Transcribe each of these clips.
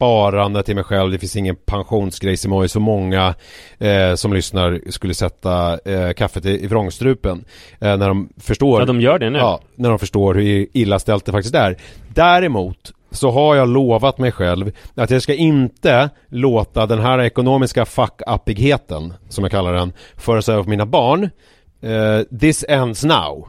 sparande till mig själv, det finns ingen pensionsgrej som har ju så många eh, som lyssnar skulle sätta eh, kaffet i, i vrångstrupen. Eh, när de förstår Ja, de gör det nu. Ja, när de förstår hur illa ställt det faktiskt är. Däremot så har jag lovat mig själv att jag ska inte låta den här ekonomiska fuck-uppigheten, som jag kallar den, föras över på mina barn. Eh, this ends now,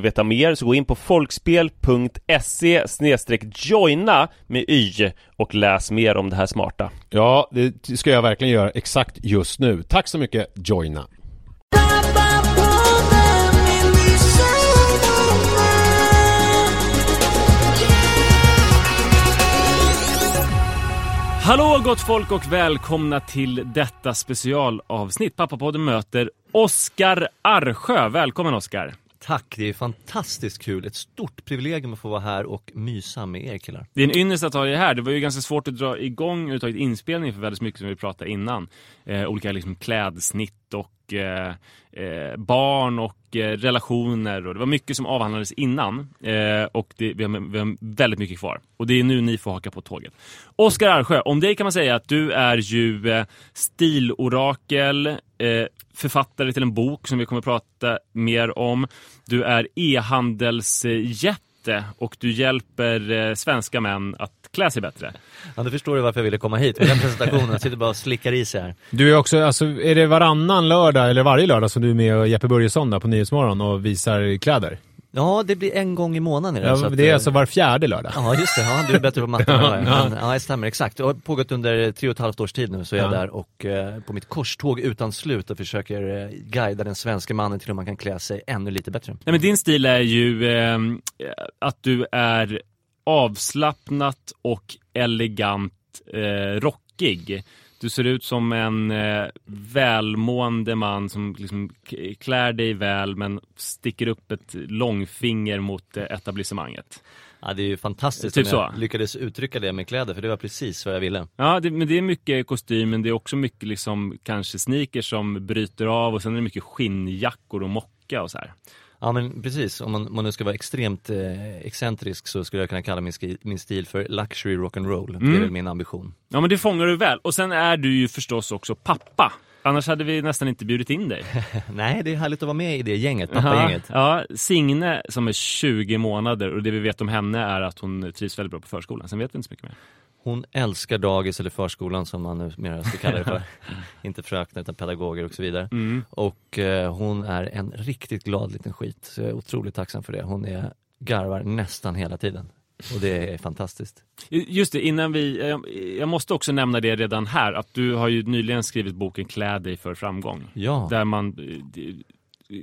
veta mer så gå in på folkspel.se joina med y och läs mer om det här smarta. Ja, det ska jag verkligen göra exakt just nu. Tack så mycket Joina. Hallå gott folk och välkomna till detta specialavsnitt. Pappapodden möter Oskar Arsjö. Välkommen Oskar! Tack, det är fantastiskt kul. Ett stort privilegium att få vara här och mysa med er killar. Det är en ynnest att ha dig här. Det var ju ganska svårt att dra igång överhuvudtaget inspelningen för väldigt mycket som vi pratade innan. Eh, olika liksom klädsnitt och eh, eh, barn och eh, relationer och det var mycket som avhandlades innan eh, och det, vi, har, vi har väldigt mycket kvar och det är nu ni får haka på tåget. Oskar Arsjö, om dig kan man säga att du är ju eh, stilorakel, eh, författare till en bok som vi kommer att prata mer om. Du är e-handelsjätte och du hjälper eh, svenska män att klä sig bättre. Ja, nu förstår du varför jag ville komma hit med den presentationen. Jag sitter bara och slickar i sig här. Du är också, alltså, är det varannan lördag eller varje lördag som du är med och Jeppe Börjesson där på Nyhetsmorgon och visar kläder? Ja, det blir en gång i månaden. Är det, Ja, så att, det är eh, alltså var fjärde lördag. Ja, just det. Ja, du är bättre på matte än jag. Ja. Ja, det stämmer exakt. Det har pågått under tre och ett halvt års tid nu så är jag Ja. där och eh, på mitt korståg utan slut och försöker eh, guida den svenska mannen till hur man kan klä sig ännu lite bättre. Nej, men din stil är ju eh, att du är avslappnat och elegant eh, rockig. Du ser ut som en eh, välmående man som liksom klär dig väl men sticker upp ett långfinger mot eh, etablissemanget. Ja, det är ju fantastiskt Typ om jag så. lyckades uttrycka det med kläder för det var precis vad jag ville. Ja, det, men det är mycket kostym men det är också mycket liksom kanske sneakers som bryter av och sen är det mycket skinnjackor och mocka och så här. Ja men precis, om man, om man nu ska vara extremt eh, excentrisk så skulle jag kunna kalla min, min stil för luxury rock'n'roll. Det är Mm. väl min ambition. Ja men det fångar du väl. Och sen är du ju förstås också pappa. Annars hade vi nästan inte bjudit in dig. Nej, det är härligt att vara med i det gänget, pappagänget. Ja, ja, Signe som är 20 månader och det vi vet om henne är att hon trivs väldigt bra på förskolan. Sen vet vi inte så mycket mer. Hon älskar dagis eller förskolan som man numera ska kalla det för. Inte fröknar utan pedagoger och så vidare. Mm. Och eh, hon är en riktigt glad liten skit. Så jag är otroligt tacksam för det. Hon är garvar nästan hela tiden. Och det är fantastiskt. Just det, innan vi... eh, Jag måste också nämna det redan här att du har ju nyligen skrivit boken Klä dig för framgång. Ja, Där man eh,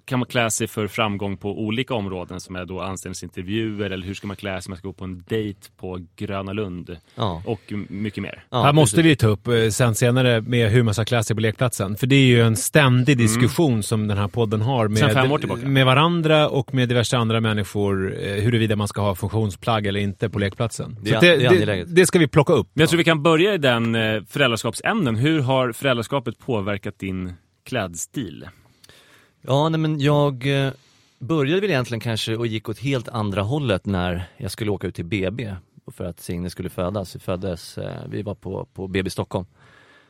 kan man klä sig för framgång på olika områden som är då anställningsintervjuer eller hur ska man klä sig om man ska gå på en dejt på Gröna Lund ja. och mycket mer. ja här måste precis. vi ta upp eh, sen senare med hur man ska klä sig på lekplatsen. För det är ju en ständig diskussion som den här podden har Mm. Sen fem år med, med varandra och med diverse andra människor eh, huruvida man ska ha funktionsplagg eller inte på lekplatsen. Det är- det det, angeläget. det ska vi plocka upp. Men jag tror vi kan börja i den eh, föräldraskapsämnen. Hur har föräldraskapet påverkat din klädstil? Ja, nej men jag eh, började väl egentligen kanske och gick åt helt andra hållet när jag skulle åka ut till BB för att Signe skulle födas. Vi föddes, eh, vi var på, på BB Stockholm.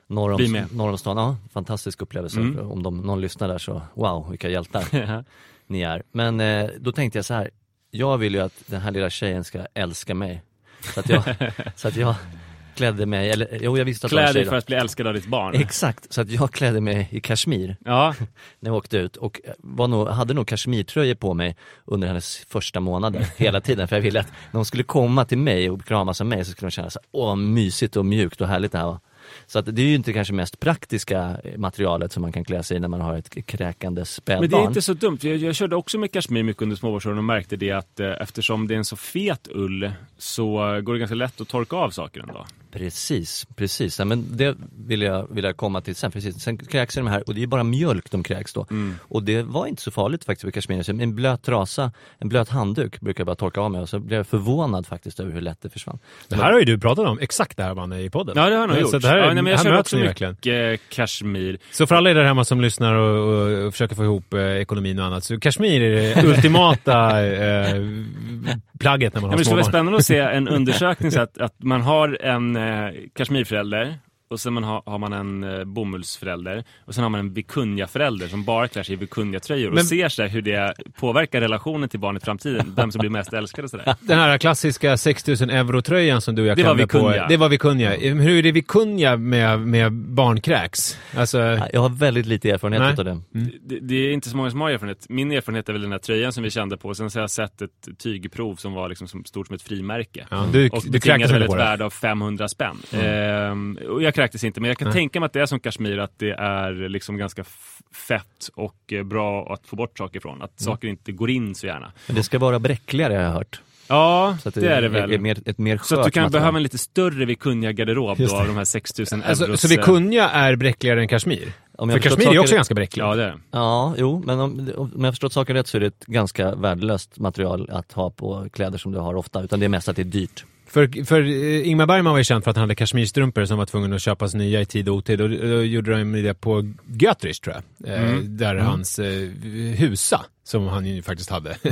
Norr om, norr om stan, ja, fantastisk upplevelse. Mm. Om de, någon lyssnar där så, wow, vilka hjältar ni är. Men eh, då tänkte jag så här, jag vill ju att den här lilla tjejen ska älska mig. Så att jag, så att jag klädde mig, eller jo jag visste att det var Klä dig då. för att bli älskad av ditt barn. Exakt, så att jag klädde mig i kashmir Ja, när jag åkte ut och var nog, hade nog kashmirtröjor på mig under hennes första månader hela tiden för jag ville att när hon skulle komma till mig och kramas av mig så skulle hon känna så här, åh mysigt och mjukt och härligt det här var. Så att det är ju inte kanske mest praktiska materialet som man kan klä sig i när man har ett kräkande spädbarn. men det är inte så dumt. Jag, jag körde också med kashmir mycket under småbarnsåren och märkte det att eh, eftersom det är en så fet ull så går det ganska lätt att torka av saker ändå. Precis, precis. Ja, men det vill jag, vill jag komma till sen. Precis. Sen kräks de här och det är bara mjölk de kräks då. Mm. Och det var inte så farligt faktiskt med kashmir. Så En blöt trasa, en blöt handduk brukar jag bara torka av mig och så blev jag förvånad faktiskt över hur lätt det försvann. Det här har ju du pratat om, exakt det här Manne i podden. Ja, det har jag nog Så gjort. det här, ja, nej, men jag här möts också ni mycket verkligen. kashmir. Så för alla er där hemma som lyssnar och, och, och försöker få ihop eh, ekonomin och annat, så Kashmir är det ultimata eh, plagget när man Ja, har men det skulle vara spännande att se en undersökning så att, att man har en eh, kashmirförälder och sen man har, har man en eh, bomullsförälder och sen har man en vikunja-förälder som bara klär sig i vikunja-tröjor och Men- ser sig hur det påverkar relationen till barnet i framtiden, vem som blir mest älskad och sådär. Den här klassiska 6000 euro-tröjan som du och jag Det var klämde på. Vikunja. Det var Vikunja. Hur är det Vikunja med, med barnkräks? Alltså, Nej, Jag har väldigt lite erfarenhet Nej. av det. Det, det är inte så många som har erfarenhet. Min erfarenhet är väl den här tröjan som vi kände på, sen så har jag sett ett tygprov som var liksom som, stort som ett frimärke. ja, du, Och du betingade kräktes väl väl ett på det? värde av 500 spänn. Ehm, och jag kräktes inte, men jag kan Nej. tänka mig att det är som kashmir, att det är liksom ganska fett och eh, bra att få bort saker ifrån. Att saker inte går in så gärna. Men det ska vara bräckligare har jag hört. Ja, Så att det, är det väl. Är mer, ett mer så att du kan material. behöva en lite större Vikunja-garderob då det. av de här 6000 Alltså, euros. så Vikunja är bräckligare än Kashmir? Om För jag förstått kashmir är också rätt- ganska bräckligt. Ja, det är. Ja, jo, men om, om jag förstått saken rätt så är det ett ganska värdelöst material att ha på kläder som du har ofta, utan det är mest att det är dyrt. För, för eh, Ingmar Bergman var ju känd för att han hade kashmirstrumpor som var tvungen att köpas nya i tid och otid. Och då gjorde de det på Götrich tror jag. Eh, Där hans eh, Husa, som han ju faktiskt hade,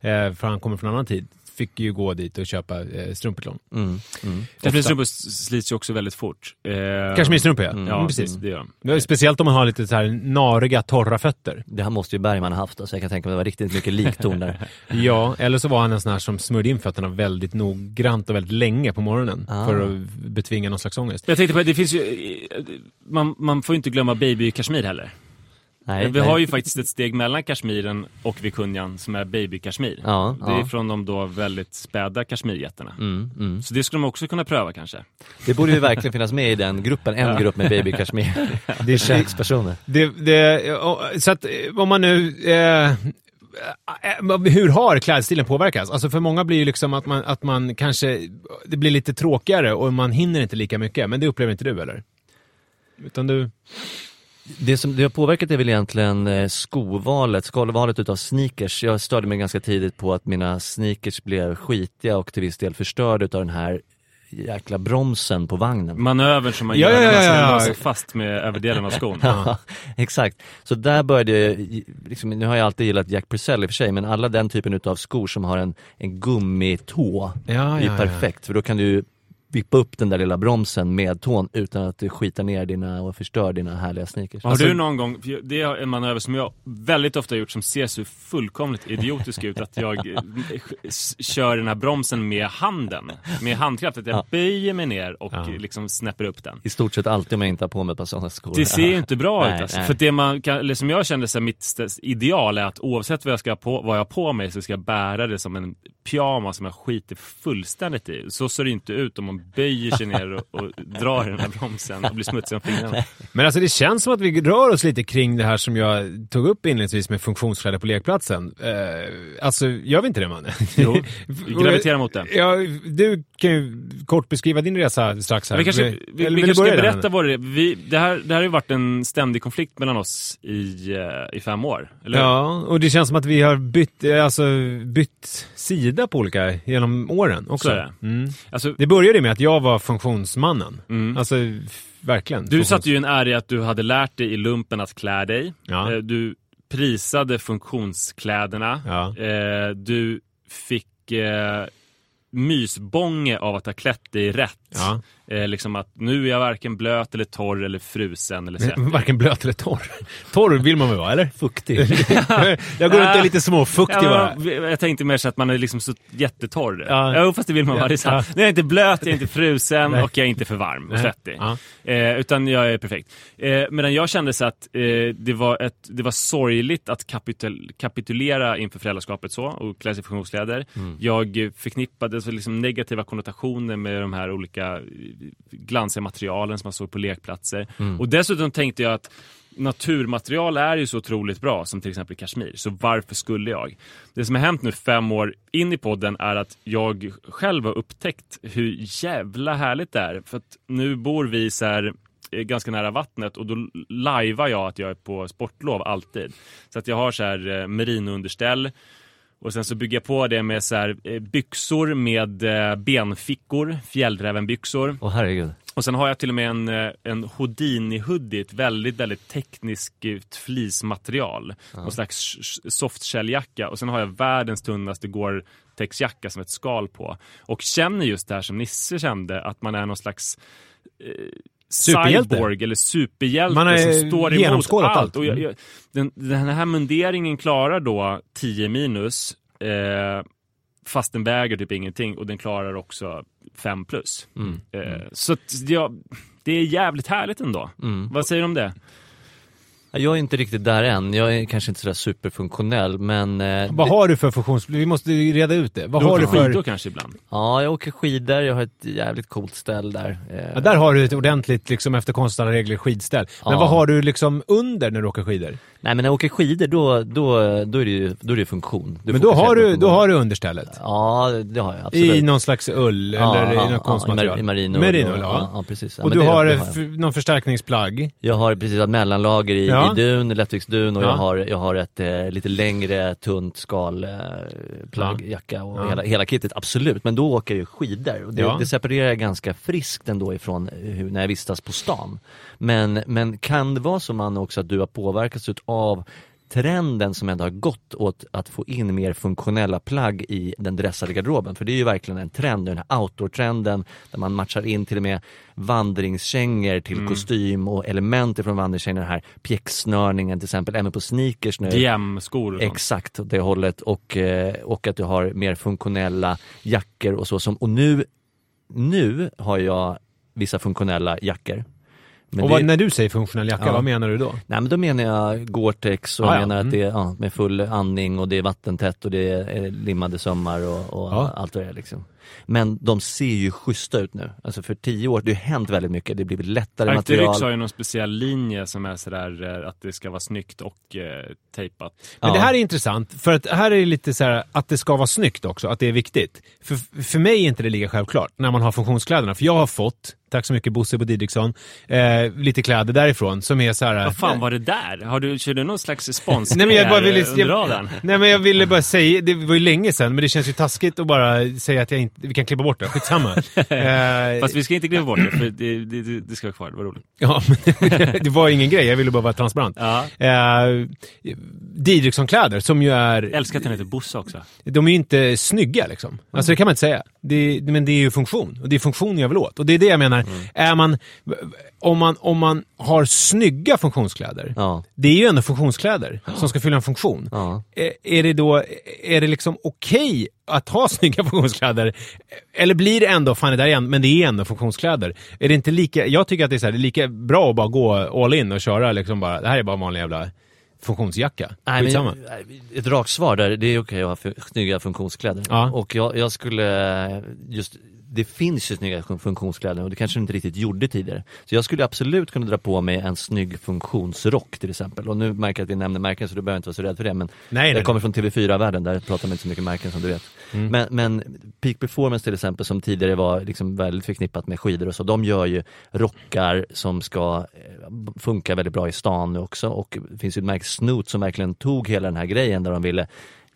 eh, för han kommer från en annan tid, fick ju gå dit och köpa eh, strumpor. Mm, mm. Kashmirstrumpor slits ju också väldigt fort. Eh, Kashmirstrumpor ja. Ja, Mm, precis. det gör de. Det är Speciellt om man har lite så här nariga, torra fötter. Det här måste ju Bergman ha haft, så jag kan tänka mig att det var riktigt mycket liktorn där. Ja, eller så var han en sån här som smörjde in fötterna väldigt noggrant och väldigt länge på morgonen Ah. för att betvinga någon slags ångest. Jag tänkte på, det finns ju, man, man får ju inte glömma baby kashmir heller. Nej, vi nej. har ju faktiskt ett steg mellan kashmiren och vikunjan som är baby kashmir. Ja, Det är ja. från de då väldigt späda kashmirjättarna. Mm, mm. Så det skulle de också kunna pröva kanske. Det borde ju verkligen finnas med i den gruppen, en grupp med baby kashmir. Det är sex personer. Det, det, så att eh, om man nu... Eh, eh, hur har klädstilen påverkats? Alltså för många blir ju liksom att man, att man kanske... Det blir lite tråkigare och man hinner inte lika mycket. Men det upplever inte du eller? Utan du... Det som det har påverkat är väl egentligen eh, skovalet, skalvalet utav sneakers. Jag störde mig ganska tidigt på att mina sneakers blev skitiga och till viss del förstörda utav den här jäkla bromsen på vagnen. Manövern som man Ja, gör ja, när man ja, ja. låsa fast med överdelen av skon. Ja, exakt. Så där började jag, liksom, nu har jag alltid gillat Jack Purcell i och för sig, men alla den typen utav skor som har en, en gummitå Ja, är perfekt, för då kan du vippa upp den där lilla bromsen med tån utan att du skitar ner dina och förstör dina härliga sneakers. Har du någon gång, det är en manöver som jag väldigt ofta gjort som ser så fullkomligt idiotisk ut, att jag eh, kör den här bromsen med handen, med handkraft, att jag Ja. böjer mig ner och Ja. liksom snäpper upp den. I stort sett alltid om jag inte har på mig ett par sådana skor. Det ser ju inte bra Nej, ut alltså. nej. För det man kan, eller som jag kände så här, mitt ideal är att oavsett vad jag ska på, vad jag har på mig så ska jag bära det som en pyjamas som jag skiter fullständigt i. Så ser det inte ut om man böjer sig ner och, och drar i den här bromsen och blir smutsig om fingrarna. Men alltså det känns som att vi rör oss lite kring det här som jag tog upp inledningsvis med funktionskläder på lekplatsen. Eh, alltså, gör vi inte det Manne? Jo, vi graviterar mot det. Ja, du kan ju kort beskriva din resa strax här. Vi kanske, vi, vi du kanske ska berätta vad det är. Vi, det, här, det här har ju varit en ständig konflikt mellan oss i, eh, i fem år. Eller? Ja, och det känns som att vi har bytt, eh, alltså, bytt sida på olika genom åren också. Så är det. Mm. Alltså, Det började med att jag var funktionsmannen. Mm. Alltså, verkligen. Du satte ju en ära i att du hade lärt dig i lumpen att klä dig. Ja. Eh, Du prisade funktionskläderna. Ja. Eh, Du fick eh, mysbånge av att ha klätt dig rätt. Ja. Eh, liksom att nu är jag varken blöt eller torr eller frusen eller svettig. Varken blöt eller torr. Torr vill man väl vara, eller? Fuktig. jag går runt och är lite småfuktig bara. Ja, jag tänkte mer så att man är liksom så jättetorr. Ja. Jo, fast det vill man vara. Det är så Ja. Nu är jag inte blöt, jag är inte frusen Nej. och jag är inte för varm och svettig. Ja. Eh, utan jag är perfekt. Eh, medan jag kände så att eh, det, var ett, det var sorgligt att kapitul kapitulera inför föräldraskapet så och klä sig i funktionskläder. Jag eh, förknippade så liksom negativa konnotationer med de här olika glansiga materialen som man såg på lekplatser. Och dessutom tänkte jag att naturmaterial är ju så otroligt bra som till exempel kashmir, så varför skulle jag? Det som har hänt nu fem år in i podden är att jag själv har upptäckt hur jävla härligt det är. För att nu bor vi så här eh, ganska nära vattnet och då lajvar jag att jag är på sportlov alltid. Så att jag har så här eh, merinounderställ och sen så bygger jag på det med så här eh, byxor med eh, benfickor, fjällrävenbyxor. Åh herregud. Och sen har jag till och med en, eh, en Houdini-hoodie, ett väldigt, väldigt tekniskt eh, fleecematerial. Någon slags sh- softshelljacka. Och sen har jag världens tunnaste Gore-Tex-jacka som ett skal på. Och känner just det här som Nisse kände, att man är någon slags eh, Superhjälte. cyborg eller superhjälte Man har som står emot allt. allt. Och jag, Mm. jag, den, den här munderingen klarar då 10 minus. Eh, fast den väger typ ingenting och den klarar också 5 plus. Mm. Eh, så att, ja, det är jävligt härligt ändå. Mm. Vad säger du om det? Jag är inte riktigt där än, jag är kanske inte sådär superfunktionell men... Eh, Vad har du för funktions... Vi måste reda ut det. Vad Du har du åker för... skidor kanske ibland? Ja, jag åker skidor, jag har ett jävligt coolt ställ där. Eh, Ja, där har du ett ordentligt, liksom efter konstnära regler, skidställ. Men Ja. vad har du liksom under när du åker skidor? Nej men när jag åker skidor då, då, då är det ju då är det funktion. Du Men då har du, då har du understället? Ja, det har jag absolut. I någon slags ull eller i något konstmaterial? I. Merino, och- ja. ja, precis. Ja, Och du det- har, det jag. någon förstärkningsplagg? Jag har precis ett mellanlager i, Ja. i dun, lättviktsdun och Ja. jag, har, jag har ett eh, lite längre tunt skal, eh, Ja. jacka och hela, hela kittet, absolut. Men då åker jag ju skidor det, det separerar jag ganska friskt ändå ifrån hur, när jag vistas på stan. Men, men kan det vara så man också att du har påverkats av trenden som ändå har gått åt att få in mer funktionella plagg i den dressade garderoben. För det är ju verkligen en trend, den här outdoor-trenden där man matchar in till och med vandringskängor till kostym och element från vandringskängor, här pjäxsnörningen till exempel, även på sneakers nu. DM-skor. Exakt det hållet och, eh, och att du har mer funktionella jackor och så. Som, och nu, nu har jag vissa funktionella jackor. Men och det- vad, när du säger funktionell jacka, Ja. vad menar du då? Nej men då menar jag Gore-Tex och Ah, ja. menar Mm. att det är ja, med full andning och det är vattentätt och det är eh, limmade sömmar och, och Ja. allt vad det är liksom. Men de ser ju schyssta ut nu. Alltså för tio år, det har hänt väldigt mycket, det har blivit lättare Arcteryx material. har ju någon speciell linje som är sådär eh, att det ska vara snyggt och eh, tejpat. Men Ja. det här är intressant, för att här är det lite så här att det ska vara snyggt också, att det är viktigt. För, för mig är inte det lika självklart när man har funktionskläderna, för jag har fått, tack så mycket Bosse på Didriksson, eh, lite kläder därifrån som är så här... Vad fan var det där? Har du, kör du någon slags spons Nej men jag bara ville... Jag, nej men jag ville bara säga, det var ju länge sedan, men det känns ju taskigt att bara säga att jag inte, vi kan klippa bort det, skitsamma. eh, Fast vi ska inte glömma bort det, för det, det, det, ska vara kvar, det var roligt. Ja, men det var ingen grej, jag ville bara vara transparent. Ja. Eh, Didriksson-kläder som ju är... Älskar att den heter Bosse också. De är ju inte snygga liksom. Alltså det kan man inte säga. Det, men det är ju funktion. Och det är funktion jag vill åt. Och det är det jag menar. Mm. Är man, om, man, om man har snygga funktionskläder, Ja. det är ju ändå funktionskläder som ska fylla en funktion. Ja. Är, är det då, är det liksom okej att ha snygga funktionskläder? Eller blir det ändå, fan det där igen, men det är ändå funktionskläder. Är det inte lika, jag tycker att det är, så här, det är lika bra att bara gå all in och köra liksom bara, det här är bara en vanlig jävla funktionsjacka. Nej, Skitsamma. men, ett rakt svar där, det är okej att ha snygga funktionskläder. Ja. Och jag, jag skulle, just, det finns ju snygga fun- funktionskläder och det kanske inte riktigt gjorde tidigare. Så jag skulle absolut kunna dra på mig en snygg funktionsrock till exempel. Och nu märker jag att vi nämner märken så du behöver inte vara så rädd för det. Men Nej, jag nej, kommer från TV4-världen, där pratar man inte så mycket märken som du vet. Mm. Men, men Peak Performance till exempel som tidigare var liksom väldigt förknippat med skidor och så, de gör ju rockar som ska eh, funka väldigt bra i stan nu också och det finns ju ett märke Snoot som verkligen tog hela den här grejen där de ville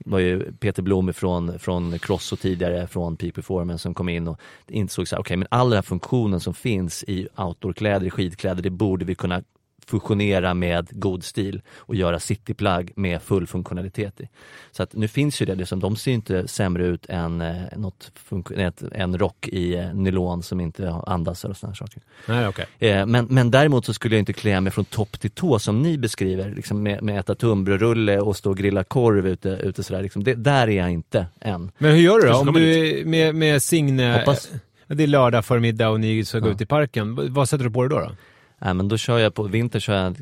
var ju Peter Blom från, från Cross och tidigare från Peak Performance som kom in och insåg så här, okej men all den här funktionen som finns i outdoorkläder, i skidkläder, det borde vi kunna fusionera med god stil och göra cityplagg med full funktionalitet i. Så att nu finns ju det, liksom, de ser inte sämre ut än eh, något ett, en rock i eh, nylon som inte andas och sådana saker. Nej, okej. Eh, men, men däremot så skulle jag inte klä mig från topp till tå som ni beskriver, liksom med, med äta tunnbrödsrulle och stå och grilla korv ute, ute sådär. Liksom. Det, där är jag inte än. Men hur gör du då? Om du med, med Signe, Hoppas. det är lördag förmiddag och ni ska gå Ja. ut i parken. Vad sätter du på dig då? då? Nej, men då kör jag på vinter kör jag en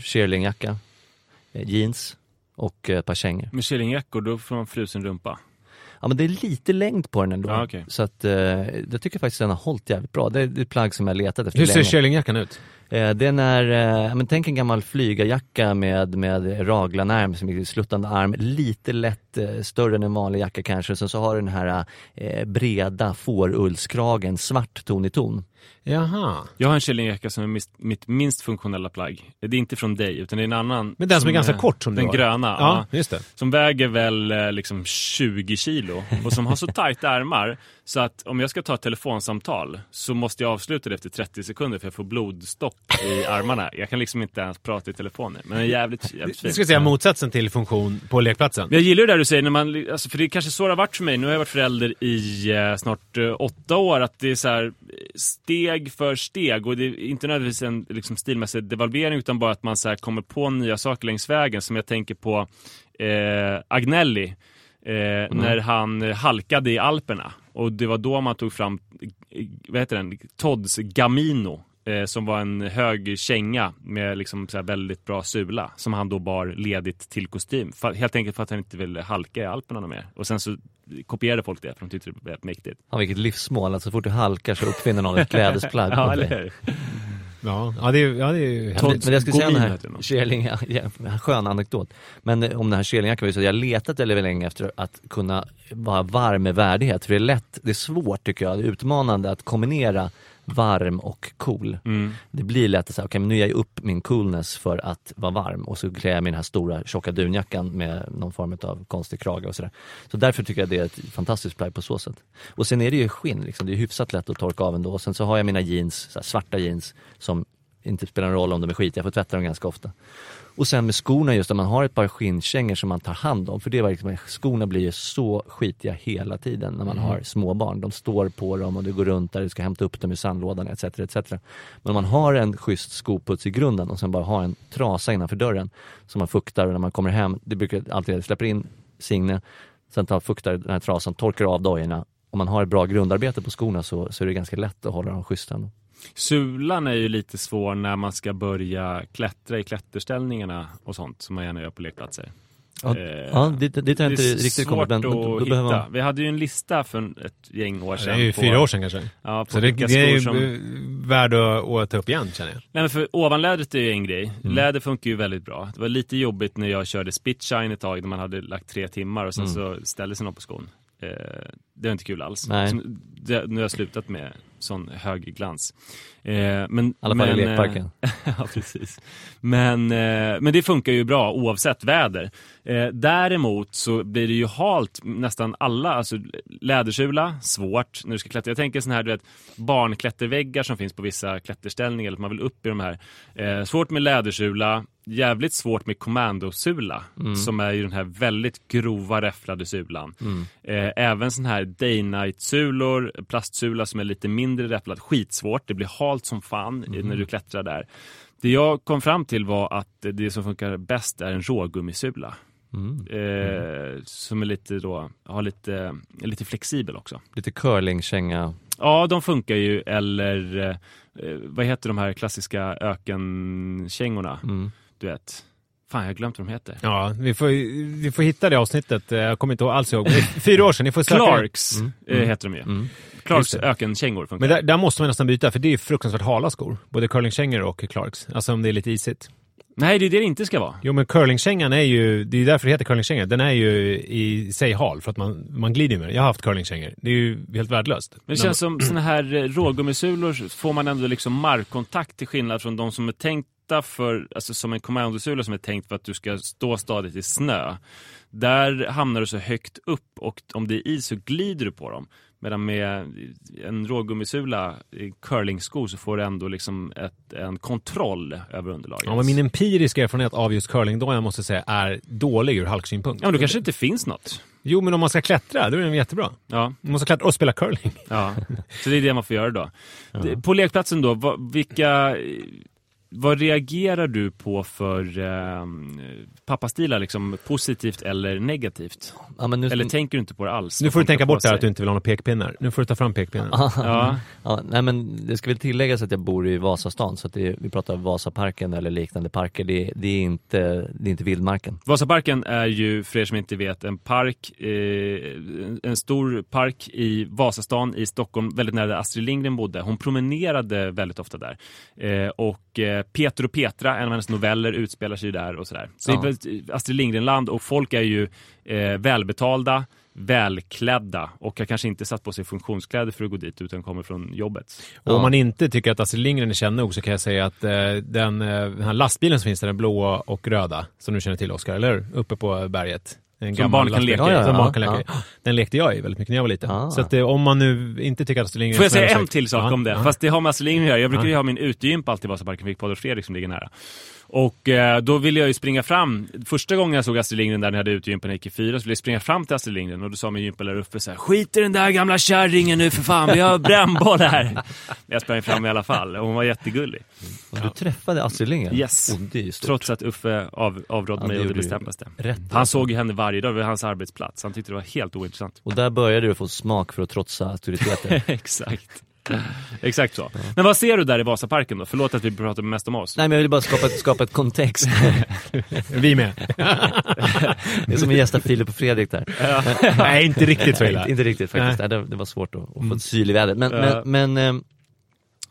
shearlingjacka, eh, jeans och eh, ett par kängor. Med killingjackor, då får man frusen rumpa. Ja men det är lite längd på den ändå. Ja, okej. Så att eh, jag tycker faktiskt den har hållit jävligt bra. Det är ett plagg som jag letat efter Hur ser kärlingjackan ut? Eh, den är, eh, men tänk en gammal flygarjacka med, med raglanärm som är sluttande arm, lite lätt eh, större än en vanlig jacka kanske. Sen så har den här eh, breda fårullskragen, svart ton i ton. Jaha. Jag har en killingjacka som är mis- mitt minst funktionella plagg. Det är inte från dig, utan det är en annan. Men den som är ganska eh, kort som du Den har. gröna. Ja, ja. just det. Som väger väl eh, liksom 20 kilo och som har så tajta ärmar så att om jag ska ta ett telefonsamtal så måste jag avsluta det efter 30 sekunder för jag får blodstopp i armarna. Jag kan liksom inte ens prata i telefonen. Men den är jävligt, jävligt fin. Du ska säga motsatsen till funktion på lekplatsen. Jag gillar det där du säger, när man, alltså, för det är kanske så det har varit för mig. Nu har jag varit förälder i eh, snart eh, åtta år. Att det är så här, steg för steg. Och det är inte nödvändigtvis en liksom, stilmässig devalvering utan bara att man så kommer på nya saker längs vägen. Som jag tänker på eh, Agnelli. Eh, När han halkade i Alperna. Och det var då man tog fram, vad heter den, Todds Gamino eh, som var en hög känga med liksom så väldigt bra sula som han då bar ledigt till kostym. För, helt enkelt för att han inte ville halka i Alperna mer. Och sen så kopierade folk det för de tyckte det var mäktigt. Ja, vilket livsmål, alltså så fort du halkar så uppfinner någon ett klädesplagg. Ja, eller hur? Ja, ja det är, ja, det är Men, men jag skulle säga den här. Kärlinga, ja, skön anekdot. Men eh, om den här Kärlinga kan vi säga, jag har letat väldigt länge efter att kunna vara varm med värdighet. För det är lätt, det är svårt tycker jag, det är utmanande att kombinera varm och cool. Mm. Det blir lätt att säga, okej men nu ger jag upp min coolness för att vara varm och så klär jag mig i den här stora tjocka dunjackan med någon form av konstig krage och sådär. Så därför tycker jag det är ett fantastiskt plagg på så sätt. Och sen är det ju skinn, liksom. det är hyfsat lätt att torka av ändå. Och sen så har jag mina jeans, så här, svarta jeans, som inte spelar någon roll om de är skit, jag får tvätta dem ganska ofta. Och sen med skorna just, att man har ett par skinnkängor som man tar hand om. För det var liksom, skorna blir ju så skitiga hela tiden när man har småbarn. De står på dem och du går runt där, du ska hämta upp dem i sandlådan etc. etc. Men om man har en schysst skoputs i grunden och sen bara har en trasa innanför dörren som man fuktar och när man kommer hem, det brukar alltid, släpper in Signe, sen tar fuktar den här trasan, torkar av dojorna. Om man har ett bra grundarbete på skorna så, så är det ganska lätt att hålla dem schyssta. ändå. Sulan är ju lite svår när man ska börja klättra i klätterställningarna och sånt som man gärna gör på lekplatser. Ja, Eh, ja jag inte det är riktigt kommit svårt men då, att då hitta. man... Vi hade ju en lista för ett gäng år Det sedan. är ju på, fyra år sedan kanske. Ja, på Så det, det är ju som... värd att, att ta upp igen känner jag. Nej men för ovanlädret är ju en grej. Mm. Läder funkar ju väldigt bra. Det var lite jobbigt när jag körde spitshine ett tag när man hade lagt tre timmar och sen Mm. så ställde sig någon på skon. Eh, det var inte kul alls. Nej. Så, det, nu har jag slutat med sån hög glans. Eh, men, I alla fall i men, eh, lekparken. ja, precis. Men, eh, men det funkar ju bra oavsett väder. Eh, däremot så blir det ju halt nästan alla, alltså lädersula, svårt när du ska klättra. Jag tänker sån här, du vet, barnklätterväggar som finns på vissa klätterställningar, eller att man vill upp i de här. Eh, svårt med lädersula, jävligt svårt med kommandosula, som är ju den här väldigt grova räfflade sulan. Eh, även sån här day-night-sulor, plastsula som är lite mindre räfflad, skitsvårt, det blir halt som fan i- när du klättrar där. Det jag kom fram till var att det som funkar bäst är en rågummisula. Mm. Eh, som är lite då, har lite, lite flexibel också. Lite curlingkänga. Ja, de funkar ju, eller eh, vad heter de här klassiska ökenkängorna? Mm. Du vet. Fan, jag har glömt vad de heter. Ja, vi får, vi får hitta det avsnittet. Eh, Jag kommer inte alls ihåg. Fyra år sedan, ni får söka. Clarks Mm. eh, heter de ju. Mm. Clarks ökenkängor funkar. Men där, där måste man nästan byta, för det är fruktansvärt hala skor. Både curlingkängor och Clarks. Alltså om det är lite isigt. Nej, det är det det inte ska vara. Jo men curlingkängan är ju, det är därför det heter curlingkänga. Den är ju i sig hal, för att man, man glider med den. Jag har haft curlingkängor. Det är ju helt värdelöst. Men det känns som såna här eh, rågummisulor får man ändå liksom markkontakt till skillnad från de som är tänkta för, alltså som en kommandosula som är tänkt för att du ska stå stadigt i snö. Där hamnar du så högt upp och om det är is så glider du på dem. Medan med en rågummisula, i curlingskor, så får du ändå liksom ett, en kontroll över underlaget. Ja, men min empiriska erfarenhet av just curling då jag måste säga är dålig ur halksynpunkt. Ja, men då kanske det inte finns något. Jo, men om man ska klättra, då är den jättebra. Ja, Man måste klättra och spela curling. ja. Så det är det man får göra då. Det- På lekplatsen då, vilka... Vad reagerar du på för eh, pappastilar, liksom positivt eller negativt? Ja, men nu, Eller tänker du inte på det alls? Nu får du tänka bort det här sig? att du inte vill ha några pekpinnar. Nu får du ta fram pekpinnen. Ja. Ja, nej men det ska väl tilläggas att jag bor i Vasastan så att det vi pratar Vasaparken eller liknande parker. Det, är- det, är, inte, det är inte vildmarken. Vasaparken är ju, för er som inte vet, en park, eh, en stor park i Vasastan i Stockholm, väldigt nära där Astrid Lindgren bodde. Hon promenerade väldigt ofta där. Eh, och eh, Peter och Petra, en av hennes noveller, utspelar sig där och sådär. Så Ja. det är Astrid Lindgren-land och folk är ju eh, välbetalda, välklädda och har kanske inte satt på sig funktionskläder för att gå dit utan kommer från jobbet. Och om Ja. man inte tycker att Astrid Lindgren är känd nog så kan jag säga att eh, den, eh, den här lastbilen som finns där, den blåa och röda, som du känner till Oskar, eller hur? Uppe på berget. En Som barn kan leka i. Ja, ja, ja. i. Den lekte jag i väldigt mycket när jag var liten. Ah. Så att, eh, om man nu inte tycker att Astrid Lindgren Får jag säga en till sak Ja, om det? ja. Fast det har med Astrid Lindgren att göra. Jag brukar ju Ja. ha min utegympa alltid i Vasaparken, fick Paul Fredrik som ligger nära. Och eh, då ville jag ju springa fram. Första gången jag såg Astrid Lindgren där när jag hade utegympan när jag gick i fyra så ville jag springa fram till Astrid Lindgren och då sa min gympalärare Uffe så här: Skit i den där gamla kärringen nu för fan, vi har brännboll här. Men jag sprang fram i alla fall och hon var jättegullig. Och Du träffade Astrid Lindgren? Yes. Stort. Trots att Uffe av, avrådde Ja, mig och det bestämdaste. Rätt. Han såg ju henne varje dag vid hans arbetsplats. Han tyckte det var helt ointressant. Och där började du få smak för att trotsa auktoriteter. Exakt. Exakt så. Men vad ser du där i Vasaparken då? Förlåt att vi pratar mest om oss. Nej men jag vill bara skapa, skapa ett kontext. Vi med. Det är som att gästa Filip och Fredrik där. Nej, inte riktigt så illa. Inte riktigt faktiskt. Nej. Det, det var svårt att, att få ett syl i vädret. Men, men, men, ehm,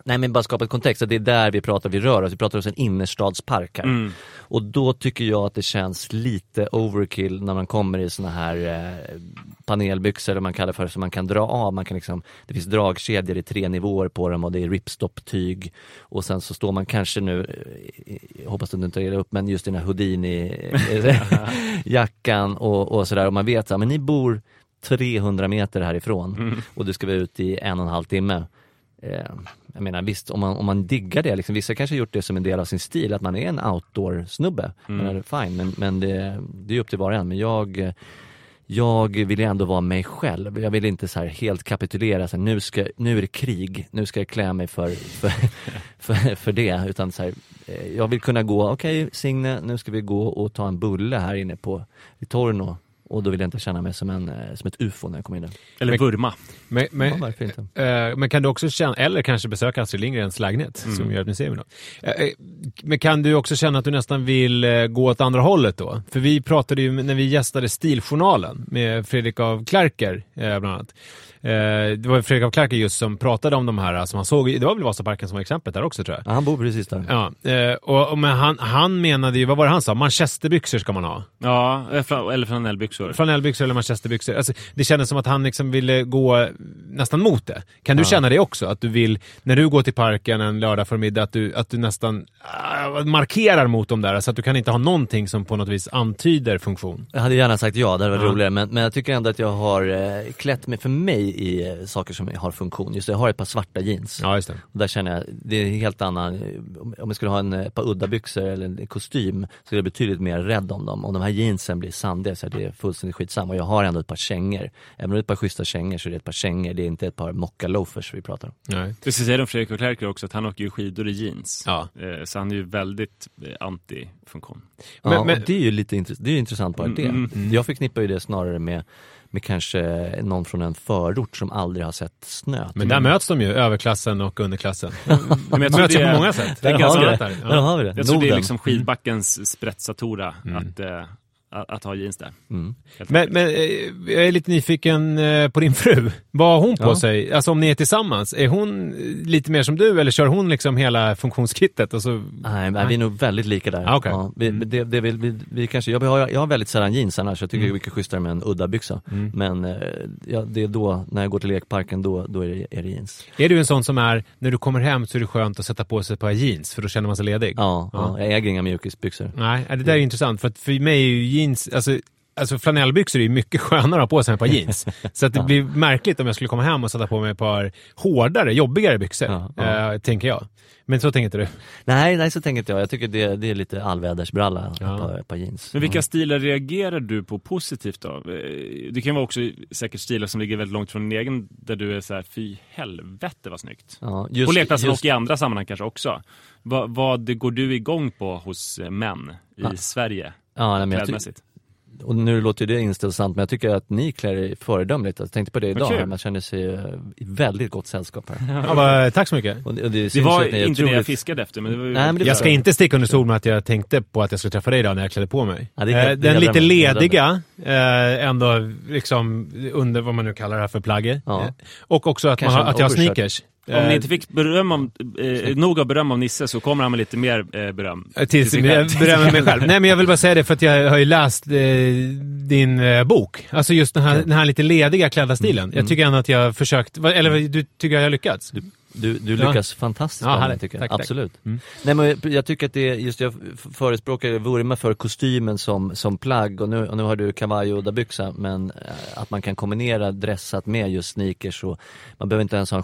nej men bara skapa ett kontext, att det är där vi pratar, vi rör oss. Vi pratar oss en innerstadspark här. Och då tycker jag att det känns lite overkill när man kommer i såna här eh, panelbyxor, eller man kallar för, som man kan dra av. Man kan liksom, det finns dragkedjor i tre nivåer på dem och det är ripstop-tyg. Och sen så står man kanske nu, eh, jag hoppas att du inte illa upp, men just den här Houdini-jackan och, och sådär. Och man vet att men ni bor 300 meter härifrån och du ska vara ute i en och en halv timme. Eh, jag menar visst, om man, om man diggar det, liksom, vissa kanske har gjort det som en del av sin stil, att man är en outdoor-snubbe. Men, fine, men, men det, det är upp till var och en. Men jag, jag vill ändå vara mig själv. Jag vill inte så helt kapitulera, så här, nu, ska, nu är det krig, nu ska jag klä mig för, för, för, för det. Utan så här, eh, jag vill kunna gå, okej Signe, nu ska vi gå och ta en bulle här inne på Torno. Och då vill jag inte känna mig som, en, eh, som ett ufo när jag kommer in där. Eller vurma. Men, Ja, men, varför inte? eh, men kan du också känna, eller kanske besöka Astrid Lindgrens lägenhet Mm. som gör ett museum idag. Eh, eh, Men kan du också känna att du nästan vill eh, gå åt andra hållet då? För vi pratade ju när vi gästade Stiljournalen med Fredrik av Klerker eh, bland annat. Eh, Det var Fredrik av Klerker just som pratade om de här som han såg, det var väl Vasaparken som var exemplet där också tror jag. Ja, han bor precis där. Ja, eh, och, och men han, han menade ju, vad var det han sa? Manchesterbyxor ska man ha. Ja, eller fla- eller flanellbyxor. Flanellbyxor eller manchesterbyxor. Alltså, det kändes som att han liksom ville gå nästan mot det. Kan du känna det också? Att du vill, när du går till parken en lördag förmiddag, att du, att du nästan äh, markerar mot dem där, så att du kan inte ha någonting som på något vis antyder funktion? Jag hade gärna sagt ja, det hade varit Ja. roligare. Men, men jag tycker ändå att jag har eh, klätt mig för mig i eh, saker som har funktion. Just det, jag har ett par svarta jeans. Ja, just det. Och där känner jag, det är en helt annan, eh, om jag skulle ha en, eh, ett par udda byxor eller en kostym så är jag betydligt mer rädd om dem. Om de här jeansen blir sandiga så är det fullständigt skitsamma. Och jag har ändå ett par kängor. Även om det är ett par schyssta kängor så är det ett par kängor, det är inte ett par mocka loafers vi pratar om. Nej. Det ska säga om Fredrik och Klerker också att han åker ju skidor i jeans. Ja. Eh, Så han är ju väldigt eh, anti-funktion. Men- ja, men- det är ju lite intress- det är ju intressant bara det. Mm, Jag förknippar ju det snarare med, med kanske någon från en förort som aldrig har sett snö. Men där möts de ju, överklassen och underklassen. Men De jag tror möts ju på många sätt. Där har ganska vi det. rätt där. Där Ja. har vi det. Jag tror det är Norden. liksom skidbackens spetssatora att, eh, att, att ha jeans där. Mm. Men, men eh, jag är lite nyfiken eh, på din fru. Vad har hon på Ja. sig? Alltså om ni är tillsammans, är hon eh, lite mer som du eller kör hon liksom hela funktionskittet? Och så... Nej, men vi är nog väldigt lika där. Ah, okej. ja, vi, det, det vill, vi, vi kanske, jag, har, jag har väldigt sällan jeans annars, jag tycker det är mycket schysstare med en udda byxa. Men ja, det är då, när jag går till lekparken, då, då är, det, är det jeans. Är du en sån som är, när du kommer hem så är det skönt att sätta på sig ett par jeans för då känner man sig ledig? Ja, Ja. ja. jag äger inga mjukisbyxor. Nej, det där är intressant för att för mig är ju jeans, alltså Alltså flanellbyxor är ju mycket skönare att ha på sig än ett par jeans. Så att det blir märkligt om jag skulle komma hem och sätta på mig ett par hårdare, jobbigare byxor. Ja, ja. eh, tänker jag. Men så tänker inte du? Nej, nej så tänker inte jag. Jag tycker det, det är lite allvädersbralla, Ja. ett, par, ett par jeans. Men vilka stilar reagerar du på positivt då? Eh, Det kan vara också säkert stilar som ligger väldigt långt från din egen, där du är så här, fy helvete vad snyggt. Ja, på lekplatsen just, och i andra sammanhang kanske också. Vad, vad går du igång på hos män i Ja. Sverige, ja, nej, men klädmässigt? och nu låter ju det inställsamt, men jag tycker att ni klär er föredömligt. Jag tänkte på det idag, här. man känner sig eh, i väldigt gott sällskap här. Ja, vad- tack så mycket. Och det, och det, Det var inte det jag otroligt- fiskade efter, men det var ju... Nej, men det Jag ska inte sticka under stol med att jag tänkte på att jag skulle träffa dig idag när jag klädde på mig. Ja, det Eh, Den lite lediga, eh, ändå liksom under vad man nu kallar det här för plagget. Ja. Eh, Och också att, man har, att jag har sneakers. Om Eh, ni inte fick beröm om, eh, nog av beröm av Nisse så kommer han med lite mer eh, beröm. Eh, Tills sig jag själv. berömmer mig själv. Nej men jag vill bara säga det för att jag har ju läst eh, din eh, bok. Alltså just den här, den här lite lediga klädda stilen. Mm. Jag tycker ändå att jag har försökt, eller du tycker jag har lyckats? Du, du Ja. lyckas fantastiskt Ja, bra med härligt. tycker jag. Tack, tack. Absolut. Mm. Nej, men jag- tycker att det är, just jag förespråkar, vurmar för kostymen som, som plagg och nu, och nu har du kavaj och udda byxa men eh, att man kan kombinera dressat med just sneakers och man behöver inte ens ha en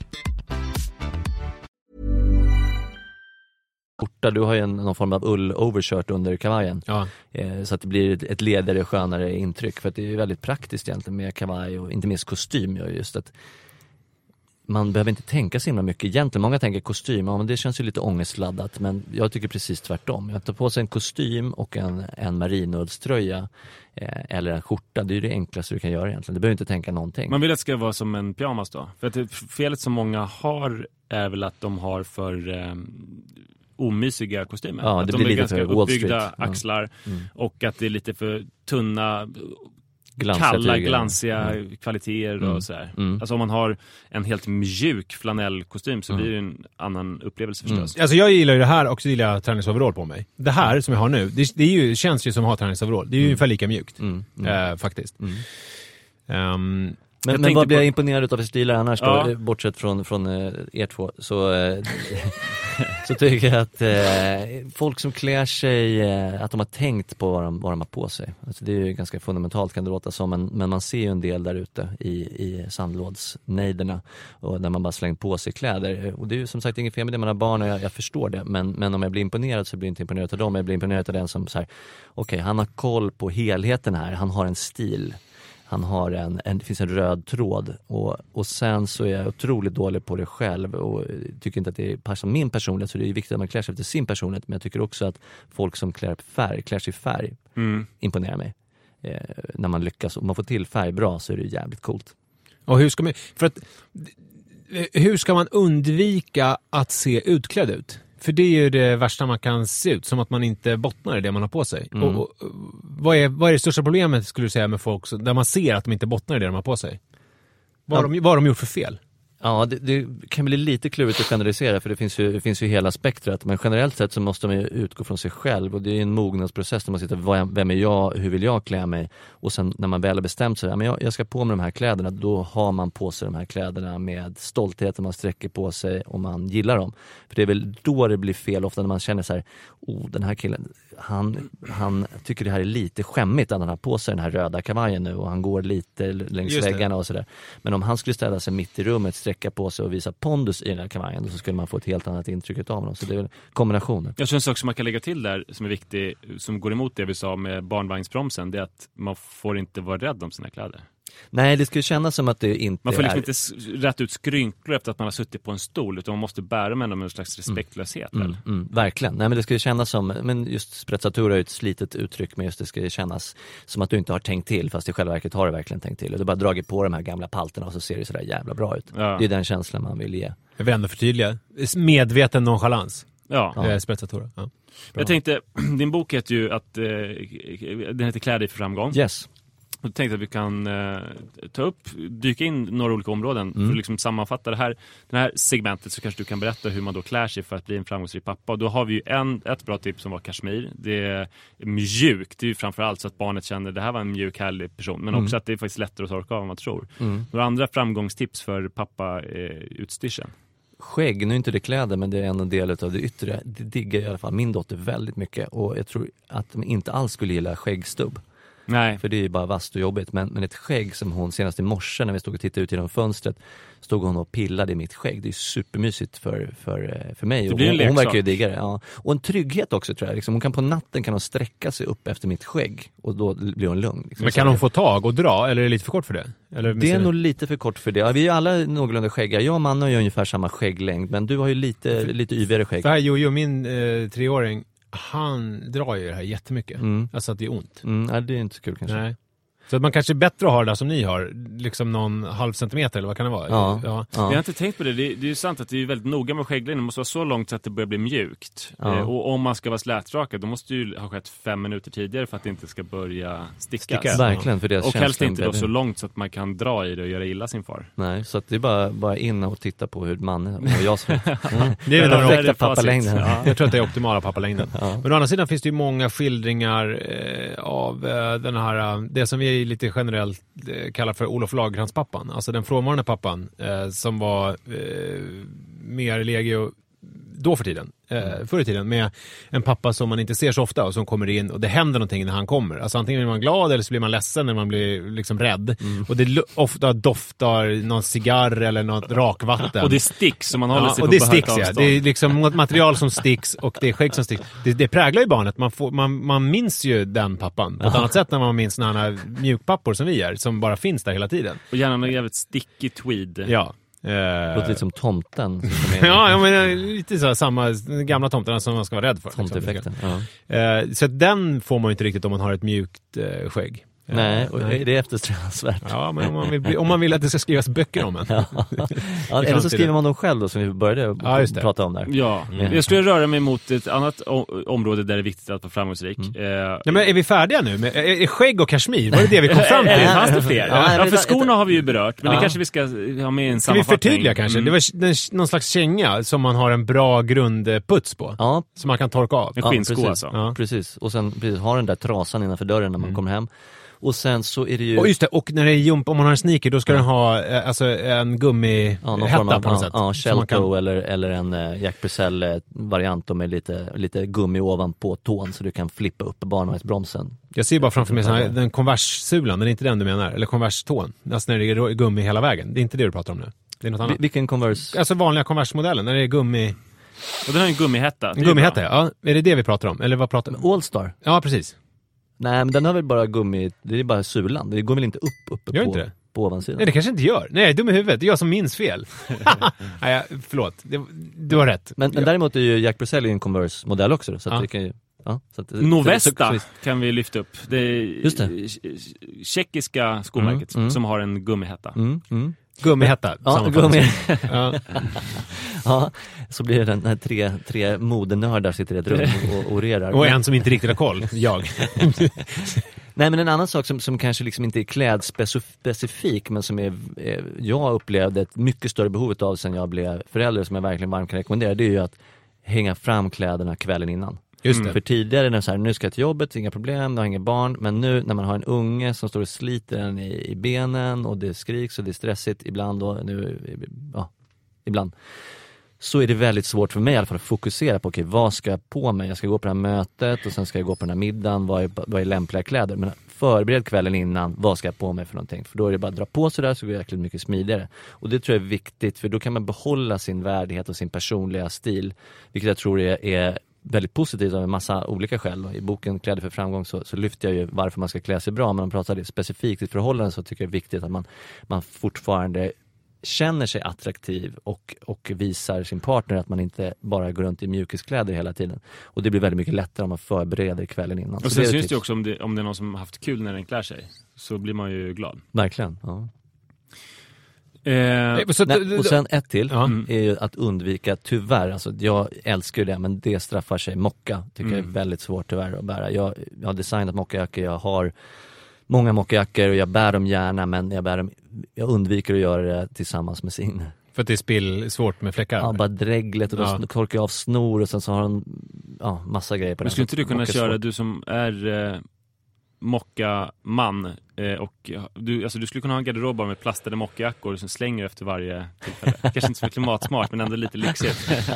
skjorta, du har ju en, någon form av ull-overshirt under kavajen. Ja. Eh, så att det blir ett, ett ledigare, skönare intryck. För att det är ju väldigt praktiskt egentligen med kavaj och inte minst kostym. Just att man behöver inte tänka så himla mycket egentligen. Många tänker kostym, ja, men det känns ju lite ångestladdat. Men jag tycker precis tvärtom. Jag tar på sig en kostym och en, en marinullströja eh, eller en skjorta. Det är ju det enklaste du kan göra egentligen. Du behöver inte tänka någonting. Man vill att det ska vara som en pyjamas då? För att felet som många har är väl att de har för eh, omysiga kostymer. Ja, att det de blir är ganska uppbyggda Street. Ja. axlar Mm. och att det är lite för tunna, Glansiga kalla, tyger. glansiga Mm. kvaliteter Mm. och sådär. Mm. Alltså om man har en helt mjuk flanellkostym så Mm. blir det ju en annan upplevelse förstås. Alltså jag gillar ju det här och så gillar jag träningsoverall på mig. Det här som jag har nu, det, det är ju, känns ju som att ha träningsoverall. Det är ju ungefär lika mjukt. Mm. Mm. Eh, faktiskt. Mm. Men, men vad blir jag imponerad utav för stilar annars då? Ja. Eh, Bortsett från, från eh, er två, så, eh, så tycker jag att eh, folk som klär sig, att de har tänkt på vad de, vad de har på sig. Alltså det är ju ganska fundamentalt kan det låta som, men, men man ser ju en del där ute i, i sandlådsnejderna och där man bara slängt på sig kläder. Och det är ju som sagt inget fel med det, man har barn och jag, jag förstår det. Men, men om jag blir imponerad så blir jag inte imponerad av dem, jag blir imponerad av den som så här, okej han har koll på helheten här, han har en stil. Han har en, en, det finns en röd tråd och, och sen så är jag otroligt dålig på det själv och tycker inte att det passar min personlighet så det är viktigt att man klär sig efter sin personlighet men jag tycker också att folk som klär, färg, klär sig i färg Mm. imponerar mig. Eh, när man lyckas, om man får till färg bra så är det jävligt coolt. och hur ska man, för att, eh, hur ska man undvika att se utklädd ut? För det är ju det värsta man kan se ut, som att man inte bottnar i det man har på sig. Mm. Och, och, vad, är, vad är det största problemet skulle du säga med folk där man ser att de inte bottnar i det de har på sig? Vad Ja. de, vad har de gjort för fel? Ja, det, det kan bli lite klurigt att generalisera för det finns, ju, det finns ju hela spektrat. Men generellt sett så måste man ju utgå från sig själv och det är en mognadsprocess när man sitter, vem är jag, hur vill jag klä mig? Och sen när man väl har bestämt sig, ja, men jag, jag ska på mig de här kläderna, då har man på sig de här kläderna med stolthet och man sträcker på sig och man gillar dem. För det är väl då det blir fel ofta när man känner så här, oh den här killen, han, han tycker det här är lite skämmigt att han har på sig den här röda kavajen nu och han går lite längs Just det. väggarna och sådär. Men om han skulle ställa sig mitt i rummet, sträcka på sig och visa pondus i den här kavajen så skulle man få ett helt annat intryck av honom. Så det är kombinationen. Jag tror en sak som man kan lägga till där som är viktig, som går emot det vi sa med barnvagnsbromsen, det är att man får inte vara rädd om sina kläder. Nej, det skulle kännas som att det inte Man får liksom är... inte rätt ut skrynklor efter att man har suttit på en stol, utan man måste bära med en slags respektlöshet. Mm, väl? mm, verkligen. Nej men det ska ju kännas som, men just sprezzatura är ju ett slitet uttryck men just det ska ju kännas som att du inte har tänkt till fast i själva verket har du verkligen tänkt till. Och du bara dragit på de här gamla palterna och så ser det sådär jävla bra ut. Ja. Det är den känslan man vill ge. Jag vill ändå förtydliga. Medveten nonchalans. Ja. Ja. Ja. Sprezzatura. Ja. Jag tänkte, din bok heter ju att, eh, den heter Klä dig för framgång. Yes. Jag tänkte att vi kan eh, ta upp, dyka in några olika områden Mm. för att liksom sammanfatta det här, det här segmentet så kanske du kan berätta hur man då klär sig för att bli en framgångsrik pappa. Och då har vi ju en, ett bra tips som var kashmir. Det är mjukt, det är ju framförallt så att barnet känner det här var en mjuk härlig person. Men Mm. också att det är faktiskt lättare att torka av än man tror. Mm. Några andra framgångstips för pappa eh, utstyrseln? Skägg, nu är inte det kläder men det är en del av det yttre. Det diggar i alla fall min dotter väldigt mycket och jag tror att de inte alls skulle gilla skäggstubb. Nej. För det är ju bara vasst och jobbigt. Men, men ett skägg som hon senast i morse när vi stod och tittade ut genom fönstret stod hon och pillade i mitt skägg. Det är supermysigt för, för, eh, för mig. Det Och blir en hon, hon verkar ju digga det. Ja. Och en trygghet också tror jag. Liksom, hon kan på natten kan hon sträcka sig upp efter mitt skägg och då blir hon lugn. Liksom. Men kan hon få tag och dra, eller är det lite för kort för det? Eller, det är nog lite för kort för det. Ja, vi är alla någorlunda skäggiga. Jag och Manne har ju ungefär samma skägglängd men du har ju lite, lite yvigare skägg. För här Jojo, min eh, treåring, han drar ju det här jättemycket. Mm. Alltså att det är ont. Mm, nej, det är inte så kul kanske. Nej. Så att man kanske är bättre att ha det där som ni har, liksom någon halv centimeter eller vad kan det vara? Ja. ja. Jag har inte tänkt på det. Det är, det är ju sant att det är väldigt noga med skägglinjen. Det måste vara så långt så att det börjar bli mjukt. Ja. Eh, och om man ska vara slätrakad, då måste det ju ha skett fem minuter tidigare för att det inte ska börja stickas. Sticka. Verkligen, för det Och helst inte då så långt så att man kan dra i det och göra illa sin far. Nej, så att det är bara, bara in och titta på hur mannen, och jag ser ut. Mm. Det är väl Där den perfekta pappalängden. Ja. Jag tror att det är optimala pappalängden. Ja. Men å andra sidan finns det ju många skildringar eh, av eh, den här, det som vi lite generellt eh, kallar för Olof Lagercrantz-pappan. Alltså den frånvarande pappan eh, som var eh, mer legio då för tiden, eh, förr i tiden, med en pappa som man inte ser så ofta och som kommer in och det händer någonting när han kommer. Alltså antingen blir man glad eller så blir man ledsen när man blir liksom rädd. Och det ofta doftar någon cigarr eller något rakvatten. Och det sticks så man håller Ja, sig och på det sticks ja. avstånd. Det är liksom material som sticks och det är skägg som sticks. Det, det präglar ju barnet. Man, får, man, man minns ju den pappan på ett annat sätt när man minns såna här mjukpappor som vi är, som bara finns där hela tiden. Och gärna någon jävligt sticky tweed. Ja. Eh, Låter lite som tomten. Som ja, ja, men eh, lite så här, samma gamla tomterna som man ska vara rädd för. liksom. Tomteffekten. Ja. Eh, så den får man ju inte riktigt om man har ett mjukt eh, skägg. Nej, och är det eftersträvansvärt? Ja, men om man, vill bli, om man vill att det ska skrivas böcker om en. Ja. Ja, eller så skriver man dem själv då, som vi började Ja, just det. prata om där. Ja, Mm. jag skulle röra mig mot ett annat område där det är viktigt att vara framgångsrik. Mm. Eh, Nej, men är vi färdiga nu? Med, är, är skägg och kashmir? Var det det vi kom fram till? Eller fanns det fler? Ja, Ja, för skorna har vi ju berört, men Ja. det kanske vi ska ha med i en Ska vi sammanfattning. förtydliga kanske? Mm. Det var någon slags känga som man har en bra grundputs på. Ja, Som man kan torka av. En skinnsko precis. alltså. Ja. Precis, och sen precis, ha den där trasan innanför dörren när man kommer hem. Och sen så är det ju... Och just det, och när det är jump, om man har en sneaker, då ska den ha eh, alltså, en gummihätta Ja, på något ja, sätt. ja, Shelto kan- eller, eller en eh, Jack Purcell-variant med lite, lite gummi ovanpå tån så du kan flippa upp barnvagnsbromsen. Jag ser bara framför mig sån här, den Converse-sulan, det är inte den du menar? Eller Converse-tån? Alltså när det är gummi hela vägen. Det är inte det du pratar om nu? Det är något annat? Vilken Converse? Alltså vanliga Converse-modellen, när det är gummi... Och den har ju en gummihätta. En ju gummihätta, ja. Är det det vi pratar om? Eller vad pratar vi Allstar? Ja, precis. Nej men den har väl bara gummi, det är bara sulan, det går väl inte upp uppe Gör på, inte det? på ovansidan? Nej, det kanske inte gör. Nej, jag är dum i huvudet. Det är jag som minns fel. Nej, förlåt. Det, du har rätt. Men, men däremot är ju Jack Purcell en Converse-modell också så att Ja. det kan ju... Ja, att, Novesta så- så- kan vi lyfta upp. Det är Just det. tj- tjeckiska skomärket Mm, mm. som har en gummihätta. Mm, mm. Gummihätta. Ja, sammanfattningsvis. gummi. Ja. ja, så blir det den här tre, tre modenördar sitter i ett rum och orerar. Och en som inte riktigt har koll. Jag. Nej men en annan sak som, som kanske liksom inte är klädspecifik men som är, jag upplevde ett mycket större behov av sen jag blev förälder som jag verkligen varmt kan rekommendera det är ju att hänga fram kläderna kvällen innan. Just det. För tidigare när så här, nu ska jag till jobbet, inga problem, jag har inga barn. Men nu när man har en unge som står och sliter en i, i benen och det skriks och det är stressigt ibland då, nu, ja, ibland. Så är det väldigt svårt för mig i alla fall att fokusera på, okej vad ska jag på mig? Jag ska gå på det här mötet och sen ska jag gå på den här middagen, vad är, vad är lämpliga kläder? Men förbered kvällen innan, vad ska jag på mig för någonting? För då är det bara att dra på sig där så går det jäkligt mycket smidigare. Och det tror jag är viktigt för då kan man behålla sin värdighet och sin personliga stil. Vilket jag tror är, är väldigt positivt av en massa olika skäl. Och I boken Kläder för framgång så, så lyfter jag ju varför man ska klä sig bra, men om man pratar det specifikt i förhållande så tycker jag det är viktigt att man, man fortfarande känner sig attraktiv och, och visar sin partner att man inte bara går runt i mjukiskläder hela tiden. Och det blir väldigt mycket lättare om man förbereder kvällen innan. Och sen syns det ju också om det, om det är någon som har haft kul när den klär sig. Så blir man ju glad. Verkligen. Ja. Eh, Nej, så Nej, och sen ett till Ja. är ju att undvika, tyvärr, alltså jag älskar ju det men det straffar sig. Mocka tycker jag är Mm. väldigt svårt tyvärr att bära. Jag, jag har designat mockajackor, jag har många mockajackor och jag bär dem gärna men jag, bär dem, jag undviker att göra det tillsammans med Signe. För att det är spill, svårt med fläckar. Ja, bara dreglet och Ja. då torkar jag av snor och sen så har hon ja, massa grejer på Men den. skulle inte du kunna köra, svårt. du som är eh, mocka-man, eh, och du, alltså, du skulle kunna ha en garderob med plastade mockajackor som slänger efter varje tillfälle. Kanske inte så klimatsmart, men ändå lite lyxigt.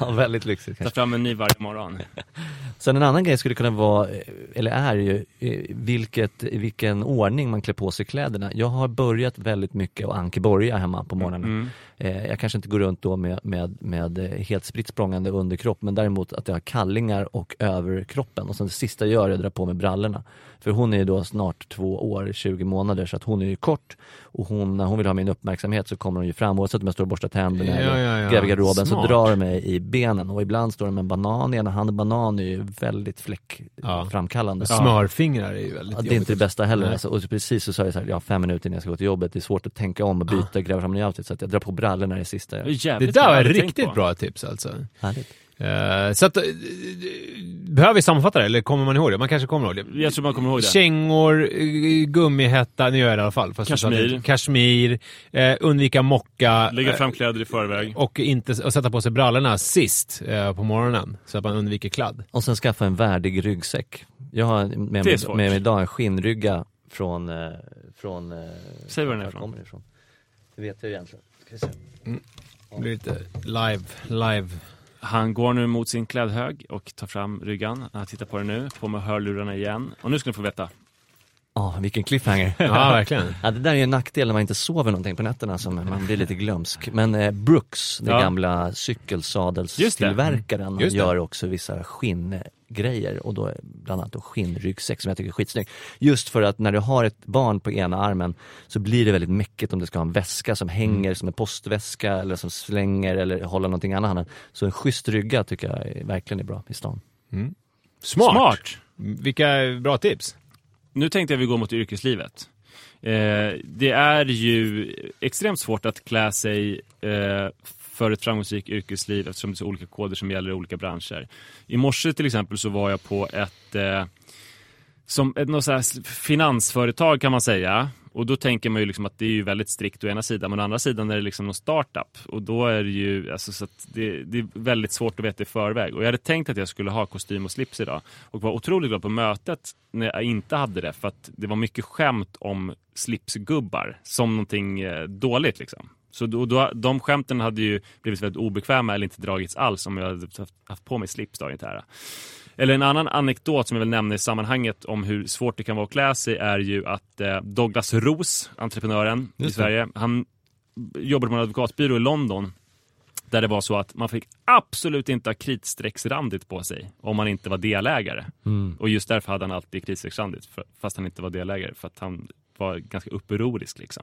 Ja, väldigt lyxigt Ta kanske. fram en ny varje morgon. Sen en annan grej skulle kunna vara, eh, eller är ju, eh, vilket, vilken ordning man klär på sig kläderna. Jag har börjat väldigt mycket att ankeborga hemma på morgonen. Mm. Eh, jag kanske inte går runt då med, med, med helt spritt språngande underkropp men däremot att jag har kallingar och överkroppen och sen det sista jag gör är att dra på mig brallorna. För hon är ju då snart två år, 20 månader så att hon är ju kort och hon, när hon vill ha min uppmärksamhet så kommer hon ju fram oavsett om jag står och borstar tänderna Ja, eller ja, ja. gräver i garderoben så drar de mig i benen och ibland står de med en banan i ena handen. Banan är ju väldigt Ja. fläckframkallande. Smörfingrar är ju väldigt Ja, det är inte det bästa heller. Alltså, och precis så sa jag så här, ja, fem minuter innan jag ska gå till jobbet, det är svårt att tänka om och byta, gräva fram en ny outfit. Så att jag drar på brallorna det sista. Det, Jag... Det där var jag tänkt riktigt bra tips alltså. Härligt. Eh, så att, eh, behöver vi sammanfatta det eller kommer man ihåg det? Man kanske kommer ihåg det. Jag tror man kommer ihåg det. Kängor, eh, gummihätta, nu gör jag det i alla fall. Kashmir. Kashmir, eh, undvika mocka Lägga fram kläder i förväg. och, inte, och sätta på sig brallorna sist på morgonen så att man undviker kladd. Och sen skaffa en värdig ryggsäck. Jag har med mig, med mig idag en skinnrygga från, från Säg var den är ifrån. kommer ifrån. Det vet jag ju egentligen. Ska vi se. Det blir lite live, live. Han går nu mot sin klädhög och tar fram ryggan. Han tittar på den nu, på med hörlurarna igen. Och nu ska ni få veta. Ja, vilken cliffhanger. Ja, verkligen. Ja, det där är ju en nackdel när man inte sover någonting på nätterna, som man blir lite glömsk. Men eh, Brooks, den Ja. gamla cykelsadelstillverkaren, Just det. gör också vissa skinngrejer och då bland annat då skinnryggsäck som jag tycker är skitsnygg. Just för att när du har ett barn på ena armen så blir det väldigt mäckigt om du ska ha en väska som hänger som en postväska eller som slänger eller håller någonting annat i handen. Så en schysst rygga tycker jag verkligen är bra i stan. Smart. Smart! Vilka bra tips. Nu tänkte jag vi går mot yrkeslivet. Eh, det är ju extremt svårt att klä sig eh, för ett framgångsrikt yrkesliv eftersom det är så olika koder som gäller i olika branscher. I morse till exempel så var jag på ett eh, som ett något så här finansföretag kan man säga. Och då tänker man ju liksom att det är ju väldigt strikt å ena sidan, men å andra sidan är det liksom någon startup. Och då är det ju, alltså så att det, det är väldigt svårt att veta i förväg. Och jag hade tänkt att jag skulle ha kostym och slips idag. Och var otroligt glad på mötet när jag inte hade det, för att det var mycket skämt om slipsgubbar som någonting eh, dåligt liksom. Så då, då, de skämten hade ju blivit väldigt obekväma eller inte dragits alls om jag hade haft, haft på mig slips dagen till ära. Eller en annan anekdot som jag vill nämna i sammanhanget om hur svårt det kan vara att klä sig är ju att eh, Douglas Ros, entreprenören i. Sverige, han jobbade på en advokatbyrå i London där det var så att man fick absolut inte ha kritstrecksrandigt på sig om man inte var delägare. Och just därför hade han alltid kritstrecksrandigt fast han inte var delägare för att han var ganska upprorisk liksom.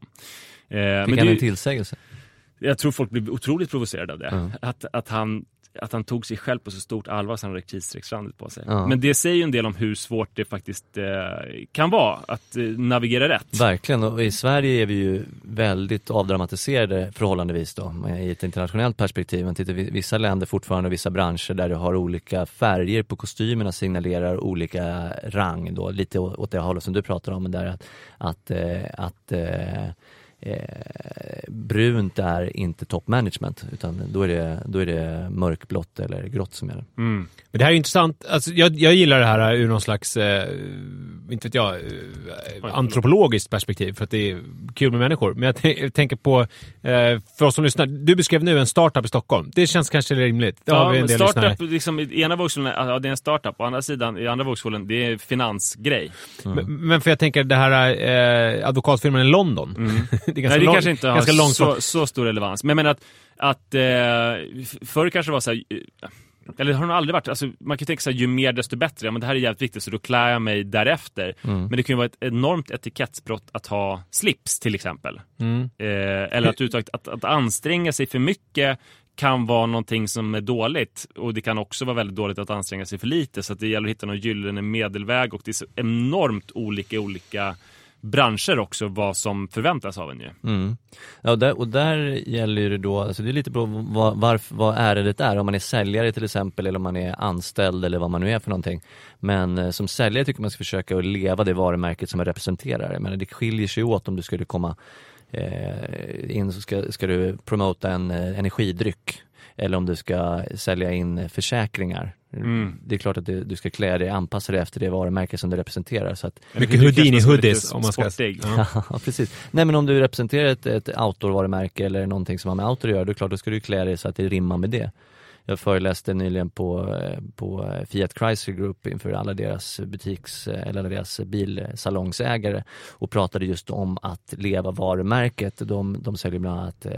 Eh, men Fick han det- en tillsägelse? jag tror folk blir otroligt provocerade av det. Ja. Att, att, han, att han tog sig själv på så stort allvar så han hade kritstrecksrandigt på sig. Ja. Men det säger ju en del om hur svårt det faktiskt eh, kan vara att eh, navigera rätt. Verkligen, och i Sverige är vi ju väldigt avdramatiserade förhållandevis då, i ett internationellt perspektiv. Man tittar vissa länder fortfarande, vissa branscher där du har olika färger på kostymerna signalerar olika rang då, lite åt det hållet som du pratar om, men där att, att, eh, att eh, brunt är inte top management utan då är det, då är det mörkblått eller grått som gäller. Mm. Men det här är intressant. Alltså, jag, jag gillar det här ur någon slags, eh, inte vet jag, eh, antropologiskt perspektiv för att det är kul med människor. Men jag, t- jag tänker på, eh, för oss som lyssnar, du beskrev nu en startup i Stockholm. Det känns kanske rimligt. Det har vi en del lyssnare. startup, liksom, i ena vågskålen, ja, det är en startup, å andra sidan, i andra vågskålen, det är finansgrej. Men, men för jag tänker det här eh, advokatfirman i London. det är ganska, Mm. Nej, det lång, kanske inte har ganska långt så, så stor relevans. Men jag menar att, att eh, förr kanske det var så här, eh, eller har nog aldrig varit, alltså, man kan ju tänka sig ju mer desto bättre, ja, men det här är jävligt viktigt så då klär jag mig därefter. Men det kan ju vara ett enormt etikettsbrott att ha slips till exempel. Mm. Eh, eller att, uttryckt, att, att anstränga sig för mycket kan vara någonting som är dåligt och det kan också vara väldigt dåligt att anstränga sig för lite så det gäller att hitta någon gyllene medelväg och det är så enormt olika olika branscher också vad som förväntas av en ju. Mm. Ja, och, där, och där gäller ju det då, alltså det är lite på vad, varf, vad ärendet är, om man är säljare till exempel eller om man är anställd eller vad man nu är för någonting. Men eh, som säljare tycker man ska försöka att leva det varumärket som man representerar. Men det skiljer sig åt om du skulle komma eh, in så ska, ska du promota en eh, energidryck eller om du ska sälja in försäkringar. Mm. Det är klart att du, du ska klä dig, anpassa dig efter det varumärke som du representerar. Så att, Mycket Houdini-hoodies om man ska... sportig. Ja. Ja, precis. Nej men om du representerar ett, ett outdoor-varumärke eller någonting som har med outdoor att göra, då är klart, då ska du klä dig så att det rimmar med det. Jag föreläste nyligen på, på Fiat Chrysler Group inför alla deras butiks eller alla deras bilsalongsägare och pratade just om att leva varumärket. De, de säljer bland annat eh,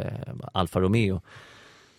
Alfa Romeo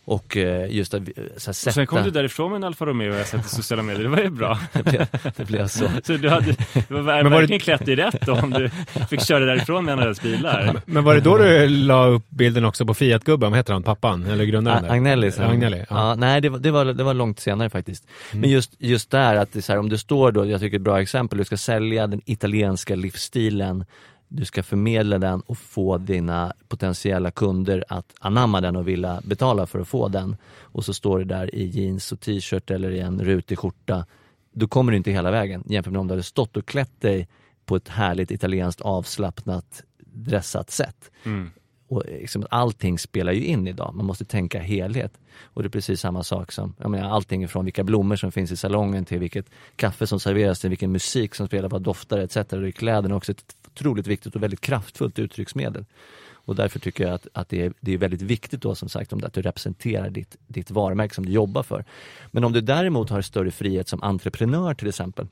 och eh, just att så här, sätta... Sen kom du därifrån med en Alfa Romeo och jag sett i sociala medier, det var ju bra. det, blev, det blev så. så du hade du var Men var verkligen det... klätt i rätt då om du fick köra därifrån med en av deras bilar. Men var det då du la upp bilden också på Fiat-gubben, vad heter han, pappan eller grundaren? A Agnelli. Ja, Agnelli ja. ja. nej det var, det, var, det var långt senare faktiskt. Mm. Men just, just där att det är så här, om du står då, jag tycker ett bra exempel, du ska sälja den italienska livsstilen du ska förmedla den och få dina potentiella kunder att anamma den och vilja betala för att få den. Och så står det där i jeans och t-shirt eller i en rutig skjorta. Då kommer du inte hela vägen jämfört med om du hade stått och klätt dig på ett härligt italienskt avslappnat dressat sätt. Mm. Och liksom, allting spelar ju in idag, man måste tänka helhet. Och det är precis samma sak som, jag menar, allting från vilka blommor som finns i salongen till vilket kaffe som serveras till vilken musik som spelar, vad doftar etc. Och kläderna också ett otroligt viktigt och väldigt kraftfullt uttrycksmedel. Och därför tycker jag att, att det, är, det är väldigt viktigt då som sagt om det, att du representerar ditt, ditt varumärke som du jobbar för. Men om du däremot har större frihet som entreprenör till exempel,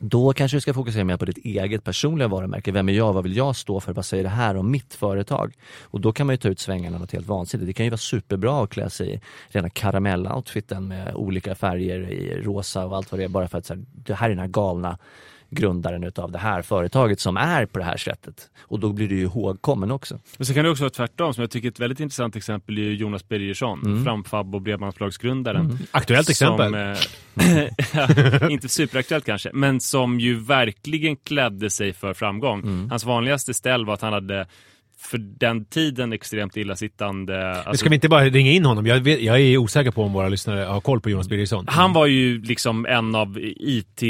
då kanske du ska fokusera mer på ditt eget personliga varumärke. Vem är jag? Vad vill jag stå för? Vad säger det här om mitt företag? Och då kan man ju ta ut svängarna något helt vansinnigt. Det kan ju vara superbra att klä sig i rena karamelloutfiten med olika färger i rosa och allt vad det är bara för att så här, det här är den här galna grundaren utav det här företaget som är på det här sättet. Och då blir du ju ihågkommen också. Men så kan det också vara tvärtom, som jag tycker är ett väldigt intressant exempel är Jonas Birgersson, mm. Framfab och Bredbandsbolagsgrundaren. Mm. Aktuellt exempel. eh, inte superaktuellt kanske, men som ju verkligen klädde sig för framgång. Mm. Hans vanligaste ställ var att han hade för den tiden extremt illasittande. Alltså, ska vi inte bara ringa in honom? Jag, vet, jag är osäker på om våra lyssnare har koll på Jonas Birgersson. Han var ju liksom en av IT